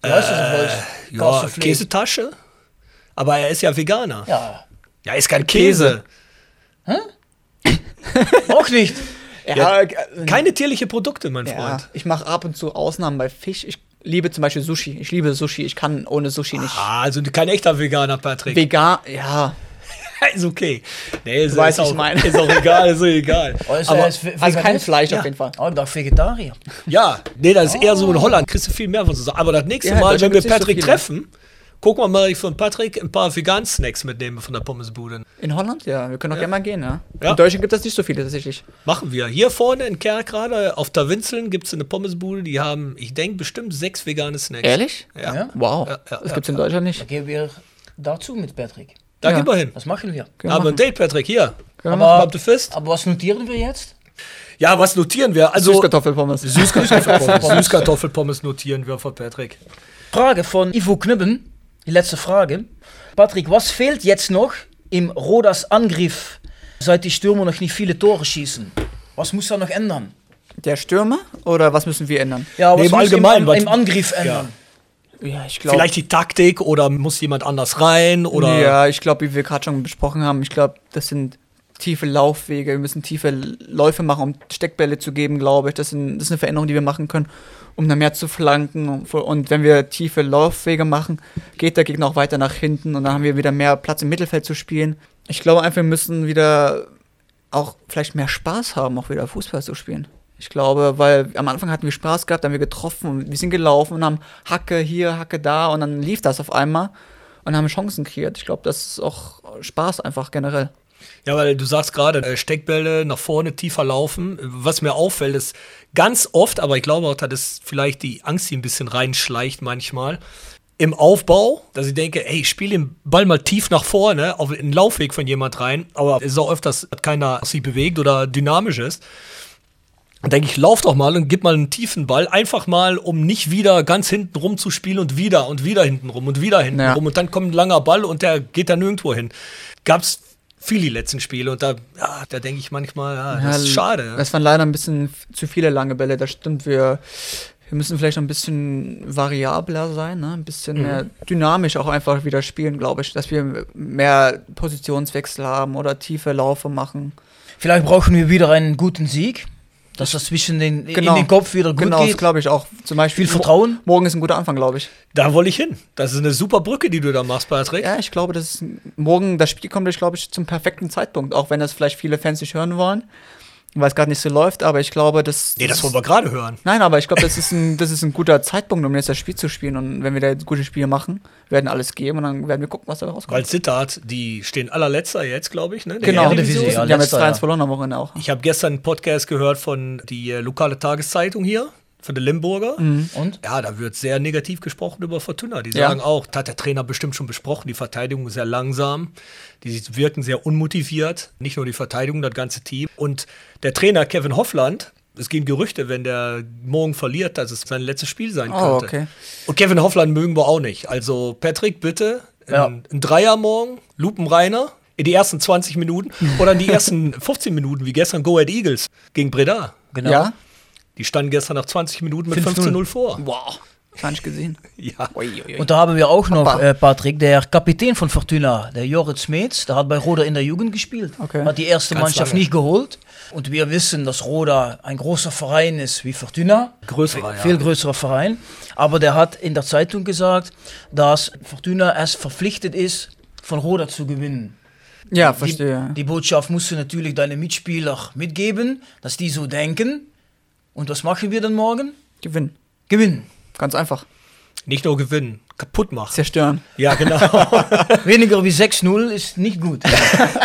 Wie heißt das auf Deutsch? Ja. Käsetasche. Aber er ist ja Veganer. Ja. Ja, ist kein Käse. Auch nicht. Ja, Keine tierliche Produkte, mein ja Freund. ich mache ab und zu Ausnahmen bei Fisch. Ich liebe zum Beispiel Sushi. Ich liebe Sushi. Ich kann ohne Sushi nicht. Ah, also kein echter Veganer, Patrick. Vegan, ja. ist okay. Nee, ist, Du weißt, ist, was ich auch, meine. ist auch egal, ist auch egal. Oh, ist, Aber- er Also kein? Fleisch Ja. auf jeden Fall. Oh, ich dachte Vegetarier. Ja, nee, das ist eher so in Holland, kriegst du viel mehr von so Sachen. Aber das nächste Ja, Mal, wenn wir so Patrick viele. treffen, gucken wir mal, ich von Patrick ein paar Vegan-Snacks mitnehmen von der Pommesbude. In Holland? Ja, wir können auch Ja. gerne mal gehen, ja. Ja. In Deutschland gibt es nicht so viele tatsächlich. Machen wir. Hier vorne in Kerkrade auf der Winzeln gibt es eine Pommesbude, die haben, ich denke, bestimmt sechs vegane Snacks. Ehrlich? Ja. Ja? Wow. Ja, ja, das ja, gibt's in ja. Deutschland Da nicht. gehen wir dazu mit Patrick. Da Ja. gehen wir hin. Was machen wir? Können wir Aber ein machen. Date, Patrick, hier. Können wir Aber- du fest? Aber was notieren wir jetzt? Ja, was notieren wir? Also Süßkartoffelpommes. Süßkartoffelpommes. Süßkartoffelpommes notieren wir von Patrick. Frage von Ivo Knubben. Die letzte Frage. Patrick, was fehlt jetzt noch im Rodas Angriff, seit die Stürmer noch nicht viele Tore schießen? Was muss da noch ändern? Der Stürmer? Oder was müssen wir ändern? Ja, Nee, was im muss Allgemeinen, im, was- im Angriff ändern? Ja, ich glaube. Vielleicht die Taktik oder muss jemand anders rein oder Ja, ich glaube, wie wir gerade schon besprochen haben, ich glaube, das sind tiefe Laufwege. Wir müssen tiefe Läufe machen, um Steckbälle zu geben, glaube ich. Das, sind, das ist eine Veränderung, die wir machen können, um dann mehr zu flanken. Und, wenn wir tiefe Laufwege machen, geht der Gegner auch weiter nach hinten und dann haben wir wieder mehr Platz im Mittelfeld zu spielen. Ich glaube einfach, wir müssen wieder auch vielleicht mehr Spaß haben, auch wieder Fußball zu spielen. Ich glaube, weil am Anfang hatten wir Spaß gehabt, dann haben wir getroffen und wir sind gelaufen und haben Hacke hier, Hacke da und dann lief das auf einmal und haben Chancen kreiert. Ich glaube, das ist auch Spaß einfach generell. Ja, weil du sagst gerade, äh, Steckbälle nach vorne tiefer laufen. Was mir auffällt, ist ganz oft, aber ich glaube auch, dass es vielleicht die Angst, die ein bisschen reinschleicht manchmal, im Aufbau, dass ich denke, ey, ich spiele den Ball mal tief nach vorne, auf einen Laufweg von jemand rein, aber es ist auch öfters, dass keiner sich bewegt oder dynamisch ist. Dann denke ich, lauf doch mal und gib mal einen tiefen Ball, einfach mal, um nicht wieder ganz hinten rum zu spielen und wieder und wieder hinten rum und wieder hinten Ja. rum und dann kommt ein langer Ball und der geht dann nirgendwo hin. Gab's viele die letzten Spiele und da, ja, da denke ich manchmal, ja, das ist schade. Das waren leider ein bisschen zu viele lange Bälle. Das stimmt. Wir, wir müssen vielleicht noch ein bisschen variabler sein, ne? ein bisschen mehr dynamisch auch einfach wieder spielen, glaube ich. Dass wir mehr Positionswechsel haben oder tiefe Laufe machen. Vielleicht brauchen wir wieder einen guten Sieg, dass das zwischen den, in den Kopf wieder gut genau, das geht. glaube ich auch. Zum Beispiel Viel Vertrauen. Mo morgen ist ein guter Anfang, glaube ich. Da wollte ich hin. Das ist eine super Brücke, die du da machst, Patrick. Ja, ich glaube, das ist, morgen das Spiel kommt, glaube ich, zum perfekten Zeitpunkt. Auch wenn das vielleicht viele Fans nicht hören wollen, weil es gerade nicht so läuft. Aber ich glaube, das. Nee, das wollen wir gerade hören. Nein, aber ich glaube, das ist ein, das ist ein guter Zeitpunkt, um jetzt das Spiel zu spielen. Und wenn wir da jetzt gute Spiele machen, werden alles geben und dann werden wir gucken, was da rauskommt. Weil Zittert, die stehen allerletzter jetzt, glaube ich. Ne? in der genau, die ja, haben jetzt letzter, 3-1 ja. verloren am Wochenende auch. Ich habe gestern einen Podcast gehört von die äh, lokale Tageszeitung hier, von der Limburger. Und? Ja, da wird sehr negativ gesprochen über Fortuna. Die Ja. sagen auch, das hat der Trainer bestimmt schon besprochen, die Verteidigung ist sehr langsam, die wirken sehr unmotiviert, nicht nur die Verteidigung, das ganze Team. Und der Trainer Kevin Hoffland, es gehen Gerüchte, wenn der morgen verliert, dass es sein letztes Spiel sein könnte. Oh, okay. Und Kevin Hoffland mögen wir auch nicht. Also Patrick, bitte, Ja. ein, ein Dreier morgen, Lupenreiner, in die ersten 20 Minuten oder in die ersten 15 Minuten, wie gestern Go Ahead Eagles gegen Breda. Genau. Ja? Die standen gestern nach 20 Minuten mit 5-0. 15-0 vor. Wow. Gar nicht gesehen. Ja. Und da haben wir auch noch, äh, Patrick, der Kapitän von Fortuna, der Joris Smeets, der hat bei Roda in der Jugend gespielt. Okay. Hat die erste Ganz Mannschaft lange. nicht geholt. Und wir wissen, dass Roda ein großer Verein ist wie Fortuna. Größerer, ja. Viel größerer Verein. Aber der hat in der Zeitung gesagt, dass Fortuna erst verpflichtet ist, von Roda zu gewinnen. Ja, Die, verstehe. die Botschaft musst du natürlich deine Mitspieler mitgeben, dass die so denken. Und was machen wir dann morgen? Gewinnen. Gewinnen. Ganz einfach. Nicht nur gewinnen, kaputt machen. Zerstören. Ja, genau. Weniger wie 6-0 ist nicht gut.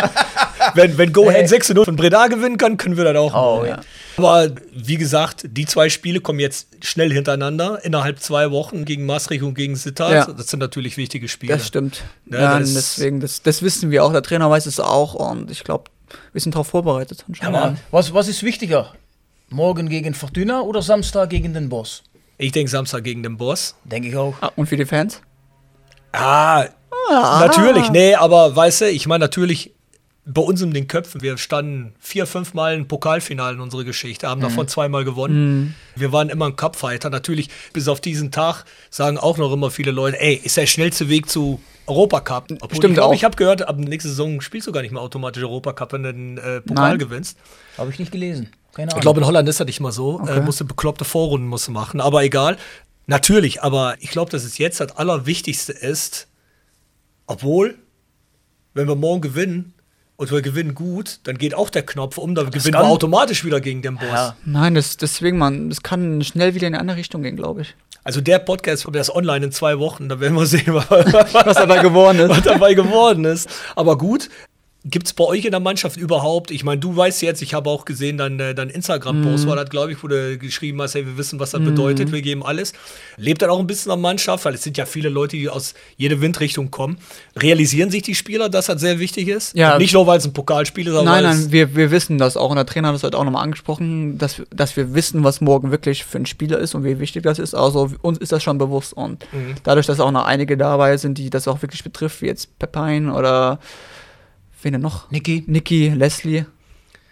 wenn, wenn Go Ahead 6 0 von Breda gewinnen kann, können wir das auch. Oh, ja. Aber wie gesagt, die zwei Spiele kommen jetzt schnell hintereinander, innerhalb zwei Wochen gegen Maastricht und gegen Sittard. Ja. Das sind natürlich wichtige Spiele. Das stimmt. Ja, Ja, das- deswegen, das, das wissen wir auch. Der Trainer weiß es auch und ich glaube, wir sind darauf vorbereitet. Ja, Mann. Was, was ist wichtiger? Morgen gegen Fortuna oder Samstag gegen den Boss? Ich denke Samstag gegen den Boss. Denke ich auch. Ah, und für die Fans? Ah, natürlich. Nee, aber weißt du, ich meine natürlich bei uns in den Köpfen, wir standen vier, fünf Mal im Pokalfinale in unserer Geschichte, haben davon zweimal gewonnen. Wir waren immer ein Cupfighter. Natürlich, bis auf diesen Tag sagen auch noch immer viele Leute, ey, ist der schnellste Weg zu Europacup. Obwohl Stimmt ich glaub, auch. Ich habe gehört, ab nächster Saison spielst du gar nicht mehr automatisch Europacup, wenn du den äh, Pokal Nein. gewinnst. Habe ich nicht gelesen. Keine Ahnung. Ich glaube, in Holland ist das nicht mal so. Äh, musste bekloppte Vorrunden musste machen, aber egal. Natürlich, aber ich glaube, dass es jetzt das Allerwichtigste ist, obwohl wenn wir morgen gewinnen und wir gewinnen gut, dann geht auch der Knopf um, dann gewinnen kann- wir automatisch wieder gegen den Boss. Ja. Nein, das, deswegen, man, das kann schnell wieder in eine andere Richtung gehen, glaube ich. Also der Podcast, der ist online in zwei Wochen, da werden wir sehen, was, Was dabei geworden ist. was dabei geworden ist. Aber gut, gibt es bei euch in der Mannschaft überhaupt, ich meine, du weißt jetzt, ich habe auch gesehen, dein, äh, dein Instagram-Post war das, glaube ich, wo du geschrieben hast, hey, wir wissen, was das bedeutet, wir geben alles. Lebt dann auch ein bisschen an Mannschaft, weil es sind ja viele Leute, die aus jeder Windrichtung kommen. Realisieren sich die Spieler, dass das sehr wichtig ist? Ja. Nicht nur, weil es ein Pokalspiel ist, sondern Nein, nein, wir, wir wissen das auch. Und der Trainer hat das heute auch nochmal angesprochen, dass, wir- dass wir wissen, was morgen wirklich für ein Spieler ist und wie wichtig das ist. Also uns ist das schon bewusst. Und Mhm. dadurch, dass auch noch einige dabei sind, die das auch wirklich betrifft, wie jetzt Pepine oder wen denn noch? Niki. Niki, Leslie,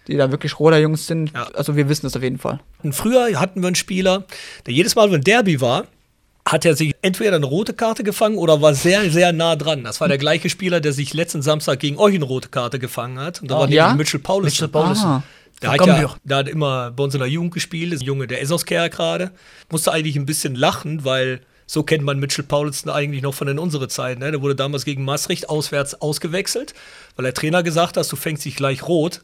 die da wirklich Roder-Jungs sind. Ja. Also wir wissen das auf jeden Fall. Und früher hatten wir einen Spieler, der jedes Mal, wenn Derby war, hat er sich entweder eine rote Karte gefangen oder war sehr, sehr nah dran. Das war der gleiche Spieler, der sich letzten Samstag gegen euch eine rote Karte gefangen hat. Und da Ah, war ja? Mitchell Paulus. Mitchell Paulus. Ah. Der hat, ja, der hat immer bei uns in der Jugend gespielt, ist ein Junge, der ist aus Kerr gerade. Musste eigentlich ein bisschen lachen, weil so kennt man Mitchell Paulsen eigentlich noch von in unserer Zeit. Ne? Der wurde damals gegen Maastricht auswärts ausgewechselt, weil der Trainer gesagt hat, du fängst dich gleich rot.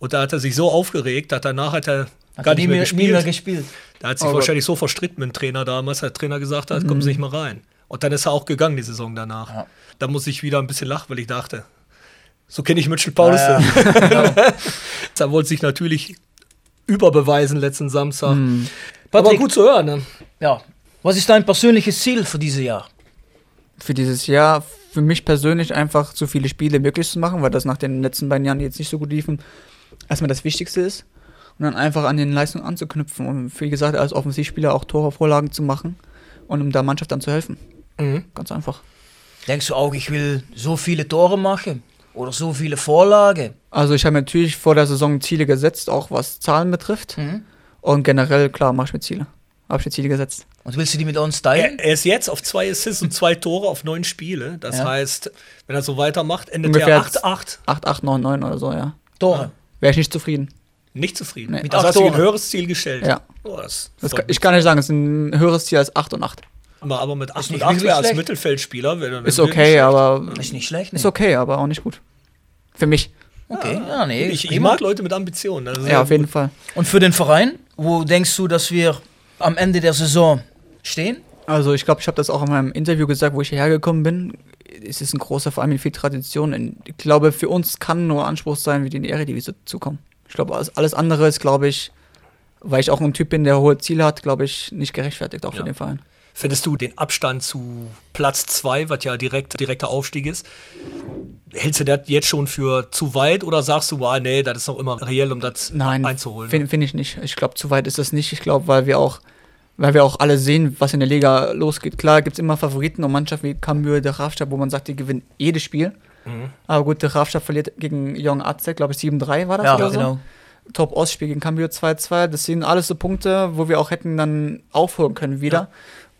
Und da hat er sich so aufgeregt, dass danach hat er Hat gar nicht mehr, mehr, gespielt. mehr gespielt. Da hat sich Aber- Mhm. wahrscheinlich so verstritten mit dem Trainer damals, dass der Trainer gesagt hat, kommen Sie nicht mal rein. Und dann ist er auch gegangen, die Saison danach. Ja. Da muss ich wieder ein bisschen lachen, weil ich dachte, so kenne ich Mitchell Paulus. Ja, ja. Genau. Er wollte sich natürlich überbeweisen letzten Samstag. Mhm. Aber Patrick. gut zu hören. Ne? ja. Was ist dein persönliches Ziel für dieses Jahr? Für dieses Jahr, für mich persönlich einfach so viele Spiele möglich zu machen, weil das nach den letzten beiden Jahren jetzt nicht so gut liefen, erstmal das Wichtigste ist. Und dann einfach an den Leistungen anzuknüpfen und wie gesagt, als Offensivspieler auch Tore, Vorlagen zu machen und um der Mannschaft dann zu helfen. Mhm. Ganz einfach. Denkst du auch, ich will so viele Tore machen? Oder so viele Vorlagen? Also ich habe natürlich vor der Saison Ziele gesetzt, auch was Zahlen betrifft. Mhm. Und generell, klar, mache ich mir Ziele. Habe ich mir Ziele gesetzt. Und willst du die mit uns Er, teilen? er ist jetzt auf zwei Assists und zwei Tore auf neun Spiele. Das Ja. heißt, wenn er so weitermacht, endet Ungefähr er 8-8. 8, 8, 9, 9 oder so, ja. Tore. Wäre ich nicht zufrieden. Nicht zufrieden. Nee. Mit also hast du dir ein höheres Ziel gestellt. Ja. Oh, das Das kann, ich kann nicht sagen, es ist ein höheres Ziel als 8 und 8. aber, aber mit 8 Ist und nicht 8 wirklich wäre als. Mittelfeldspieler. Wenn, wenn Ist okay, nicht- aber Ist nicht schlecht, ne? ist okay, aber auch nicht gut. Für mich. Okay, ja, nee. Ich, ich mag Leute mit Ambitionen. Ja, auf jeden gut. Fall. Und für den Verein, wo denkst du, dass wir am Ende der Saison stehen? Also ich glaube, ich habe das auch in meinem Interview gesagt, wo ich hierher gekommen bin. Es ist ein großer Verein mit viel Tradition. Und Ich glaube, für uns kann nur Anspruch sein, wie die in die Eredivisie zu kommen. Ich glaube, alles- alles andere ist, glaube ich, weil ich auch ein Typ bin, der hohe Ziele hat, glaube ich, nicht gerechtfertigt, auch Ja. für den Verein. Findest du den Abstand zu Platz 2, was ja direkt, direkter Aufstieg ist, hältst du das jetzt schon für zu weit oder sagst du, ah, nee, das ist noch immer reell, um das Nein, einzuholen? finde find ich nicht. Ich glaube, zu weit ist das nicht. Ich glaube, weil wir auch, weil wir auch alle sehen, was in der Liga losgeht. Klar gibt es immer Favoriten und Mannschaften wie Cambuur, der Raafstadt, wo man sagt, die gewinnen jedes Spiel. Mhm. Aber gut, der Raafstadt verliert gegen Young Aztec, glaube ich, 7-3 war das Ja, oder so. genau. Top-Ostspiel gegen Cambio 2-2. Das sind alles so Punkte, wo wir auch hätten dann aufholen können wieder.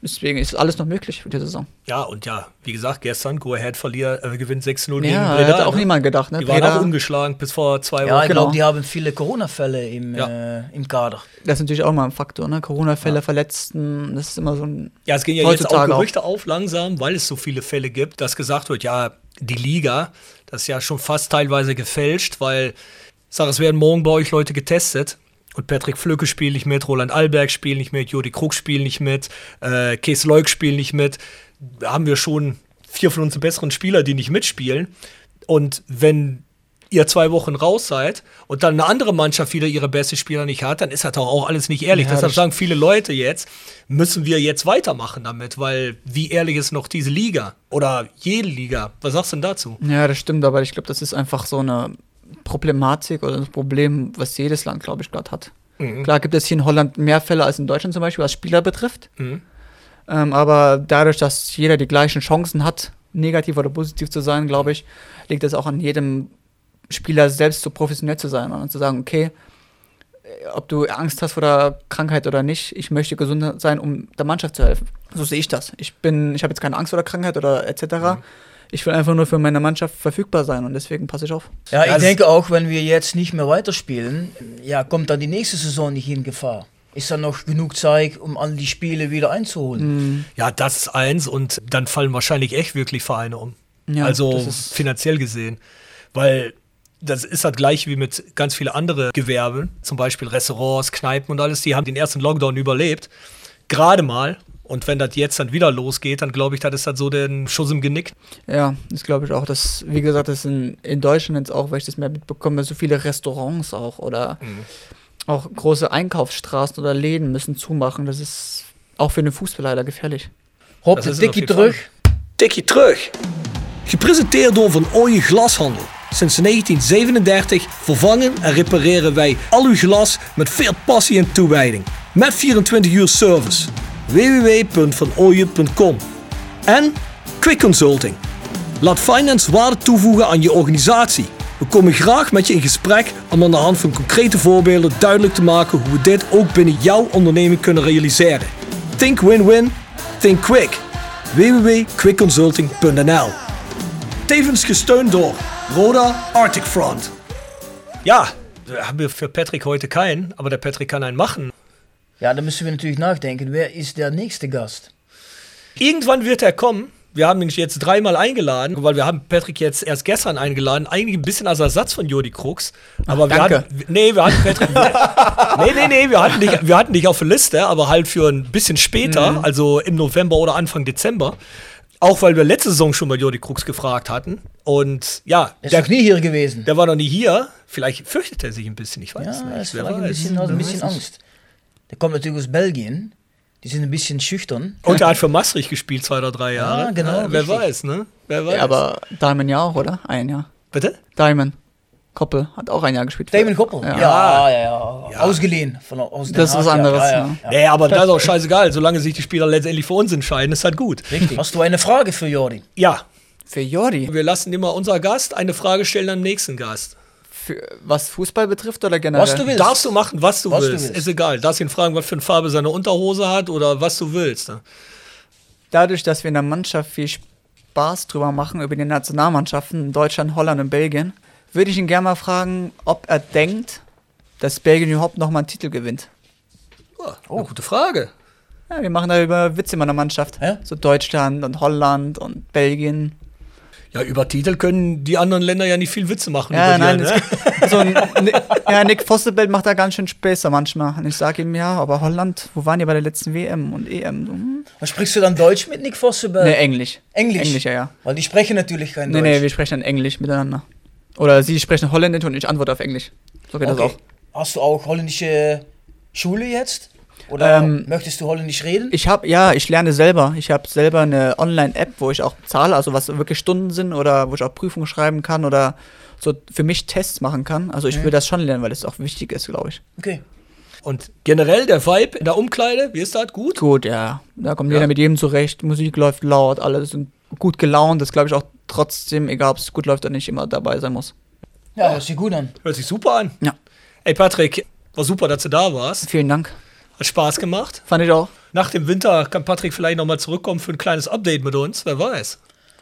Deswegen ist alles noch möglich für die Saison. Ja, und ja, wie gesagt, gestern, Go Ahead verliert, äh, gewinnt 6-0 gegen Ja, Breda. hätte auch ne? niemand gedacht. Ne? Die waren Breda- auch ungeschlagen bis vor zwei Ja, Wochen. ich genau. glaube, die haben viele Corona-Fälle im, Ja. äh, im Kader. Das ist natürlich auch mal ein Faktor. Ne? Corona-Fälle, Verletzten, das ist immer so ein. Ja, es gehen ja jetzt auch Heutzutage auch. Gerüchte auf langsam, weil es so viele Fälle gibt, dass gesagt wird, ja, die Liga, das ist ja schon fast teilweise gefälscht, weil, ich sag, es werden morgen bei euch Leute getestet und Patrick Flöcke spielt nicht mit, Roland Alberg spielt nicht mit, Jodi Krug spielt nicht mit, äh, Kees Leuk spielt nicht mit. Da haben wir schon vier von unseren besseren Spieler, die nicht mitspielen. Und wenn ihr zwei Wochen raus seid und dann eine andere Mannschaft wieder ihre beste Spieler nicht hat, dann ist das doch auch alles nicht ehrlich. Ja, Deshalb sagen viele Leute jetzt, müssen wir jetzt weitermachen damit, weil wie ehrlich ist noch diese Liga oder jede Liga? Was sagst du denn dazu? Ja, das stimmt, aber ich glaube, das ist einfach so eine Problematik oder ein Problem, was jedes Land, glaube ich, gerade hat. Klar gibt es hier in Holland mehr Fälle als in Deutschland zum Beispiel, was Spieler betrifft. Mhm. Ähm, aber dadurch, dass jeder die gleichen Chancen hat, negativ oder positiv zu sein, glaube ich, liegt es auch an jedem Spieler selbst so professionell zu sein und zu sagen, okay, äh, ob du Angst hast vor der Krankheit oder nicht, ich möchte gesund sein, um der Mannschaft zu helfen. So sehe ich das. Ich bin, ich habe jetzt keine Angst vor der Krankheit oder etc. Ich will einfach nur für meine Mannschaft verfügbar sein und deswegen passe ich auf. Ja, ich es- denke auch, wenn wir jetzt nicht mehr weiterspielen, ja, kommt dann die nächste Saison nicht in Gefahr. Ist dann noch genug Zeit, um all die Spiele wieder einzuholen? Ja, das ist eins und dann fallen wahrscheinlich echt wirklich Vereine um. Ja, also finanziell gesehen. Weil das ist halt gleich wie mit ganz vielen anderen Gewerben, zum Beispiel Restaurants, Kneipen und alles, die haben den ersten Lockdown überlebt. Gerade mal. Und wenn das jetzt dann wieder losgeht, dann glaube ich, das ist halt so den Schuss im Genick. Ja, das glaube ich auch. Das, wie gesagt, das in, in Deutschland jetzt auch, weil ich das mehr mitbekomme, so viele Restaurants auch oder auch große Einkaufsstraßen oder Läden müssen zumachen. Das ist auch für den Fußball leider gefährlich. Hop, de je terug. Tikje terug. Gepresenteerd door Van Ooyen Glashandel. Sinds 1937 vervangen en repareren wij al uw glas met veel passie en toewijding. Met 24 uur service. www.vanooyen.com En Quick Consulting. Laat finance waarde toevoegen aan je organisatie. We komen graag met je in gesprek om aan de hand van concrete voorbeelden duidelijk te maken hoe we dit ook binnen jouw onderneming kunnen realiseren. Think win-win, think quick. www.quickconsulting.nl Tevens gesteund door Roda Arctic Front. Ja, haben wir für Patrick heute keinen, aber der Patrick kann einen machen. Ja, da müssen wir natürlich nachdenken. Wer ist der nächste Gast? Irgendwann wird er kommen. Wir haben ihn jetzt dreimal eingeladen, weil wir haben Patrick jetzt erst gestern eingeladen, eigentlich ein bisschen als Ersatz von Jodi Krux. Aber wir danke. hatten, nee, wir hatten Patrick, nee, nee, nee, wir hatten, dich, wir hatten dich auf der Liste, aber halt für ein bisschen später, also im November oder Anfang Dezember. Auch weil wir letzte Saison schon mal Jodi Krux gefragt hatten. Und ja, Er ist noch nie hier gewesen. der war noch nie hier. Vielleicht fürchtet er sich ein bisschen, ich weiß Ja, es er nicht. ist Wer vielleicht ein weiß. bisschen, hat ein bisschen weiß. Angst. Der kommt natürlich aus Belgien. Die sind ein bisschen schüchtern. Und er hat für Maastricht gespielt, zwei oder drei Jahre. genau, Ja, wer richtig. weiß, ne? Wer weiß. Ja, aber Diamond ja auch, oder? Ein Jahr. Bitte? Diamond. Koppel hat auch ein Jahr gespielt. Damon Koppel. Ja, Ja. ja, ja. Ausgeliehen. Von, aus Das ist was ja. anderes, Ja, ja, ja. ja. Nee, aber das ist auch scheißegal. Solange sich die Spieler letztendlich für uns entscheiden, ist halt gut. Richtig. Hast du eine Frage für Jordi? Ja, Für Jordi. wir lassen immer unser Gast eine Frage stellen am nächsten Gast. Für, was Fußball betrifft oder generell? Was du willst. Darfst du machen, was du, Was du willst. willst. Ist egal. Darfst ihn fragen, was für eine Farbe seine Unterhose hat oder was du willst. ne? Dadurch, dass wir in der Mannschaft viel Spaß drüber machen, über die Nationalmannschaften in Deutschland, Holland und Belgien, würde ich ihn gerne mal fragen, ob er denkt, dass Belgien überhaupt nochmal einen Titel gewinnt. Oh, eine gute Frage. Ja, wir machen da über Witze in meiner Mannschaft. Ja? So Deutschland und Holland und Belgien. Ja, über Titel können die anderen Länder ja nicht viel Witze machen. Ja, über nein, die, es ne? so ein, ja, Nick Vosselbelt macht da ganz schön Späße manchmal. Und ich sage ihm, ja, aber Holland, wo waren die bei der letzten WM und EM? So, hm? Was sprichst du dann Deutsch mit Nick Vossenberg? Nee, Englisch. Englisch? Englisch, ja, ja. Weil die sprechen natürlich kein Nee, Deutsch. nee, wir sprechen dann Englisch miteinander. Oder sie sprechen Holländisch und ich antworte auf Englisch. So geht das Okay. auch. Hast du auch holländische Schule jetzt? Oder Ähm, möchtest du holländisch reden? Ich habe, ja, ich lerne selber. Ich habe selber eine Online-App, wo ich auch zahle, also was wirklich Stunden sind oder wo ich auch Prüfungen schreiben kann oder so für mich Tests machen kann. Also ich will das schon lernen, weil es auch wichtig ist, glaube ich. Okay. Und generell der Vibe in der Umkleide, wie ist das? Gut? Gut, ja. Da kommt Ja. jeder mit jedem zurecht. Musik läuft laut, alle sind gut gelaunt. Das glaube ich auch trotzdem, egal ob es gut läuft oder nicht, immer dabei sein muss. Ja, hört sich gut an. Hört sich super an. Ja. Ey, Patrick, war super, dass du da warst. Vielen Dank. Hat Spaß gemacht. Fand ich auch. Nach dem Winter kann Patrick vielleicht nochmal zurückkommen für ein kleines Update mit uns. Wer weiß.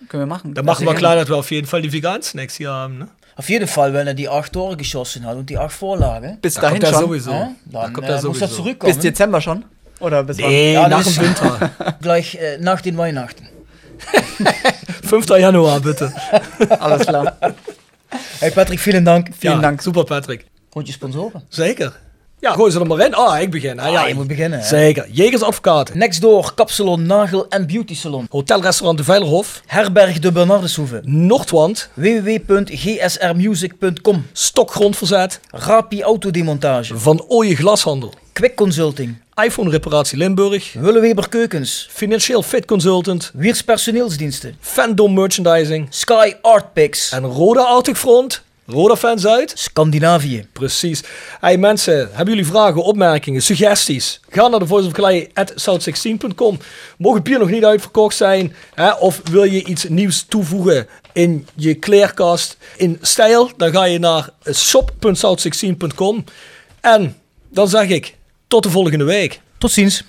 Können wir machen. Dann machen Sehr wir gerne. klar, dass wir auf jeden Fall die veganen Snacks hier haben. Ne? Auf jeden Fall, wenn er die acht Tore geschossen hat und die acht Vorlagen, Bis Da dahin kommt er schon. sowieso. ja, da dann kommt äh, er muss sowieso. er zurückkommen. Bis Dezember schon? Oder bis Nee, Ja, nach dem Winter. Gleich äh, nach den Weihnachten. 5. Januar, bitte. Alles klar. Hey Patrick, vielen Dank. Vielen ja, Dank. Super, Patrick. Goed je sponsoren. Zeker. Ja, gooi ze er maar in. Ah, ik begin. Ah, ja, je moet beginnen, hè. Zeker. Jegers Advocaten. Next door, kapsalon, nagel en beauty salon. Hotelrestaurant De Veilerhof. Herberg de Bernardeshoeve. Noordwand. www.gsrmusic.com. Stokgrondverzet. Rapi autodemontage. Van Ooyen Glashandel. Quick Consulting. iPhone Reparatie Limburg. Willeweber Keukens. Financieel Fit Consultant. Wiers personeelsdiensten. Fandom Merchandising. Sky Art Picks. En Roda Front. Roda Fans uit. Scandinavië. Precies. Hey mensen, hebben jullie vragen, opmerkingen, suggesties? Ga naar de voiceofclay.south16.com. Mocht het bier nog niet uitverkocht zijn, hè, of wil je iets nieuws toevoegen in je kleerkast in stijl, dan ga je naar shop.south16.com. En dan zeg ik, tot de volgende week. Tot ziens.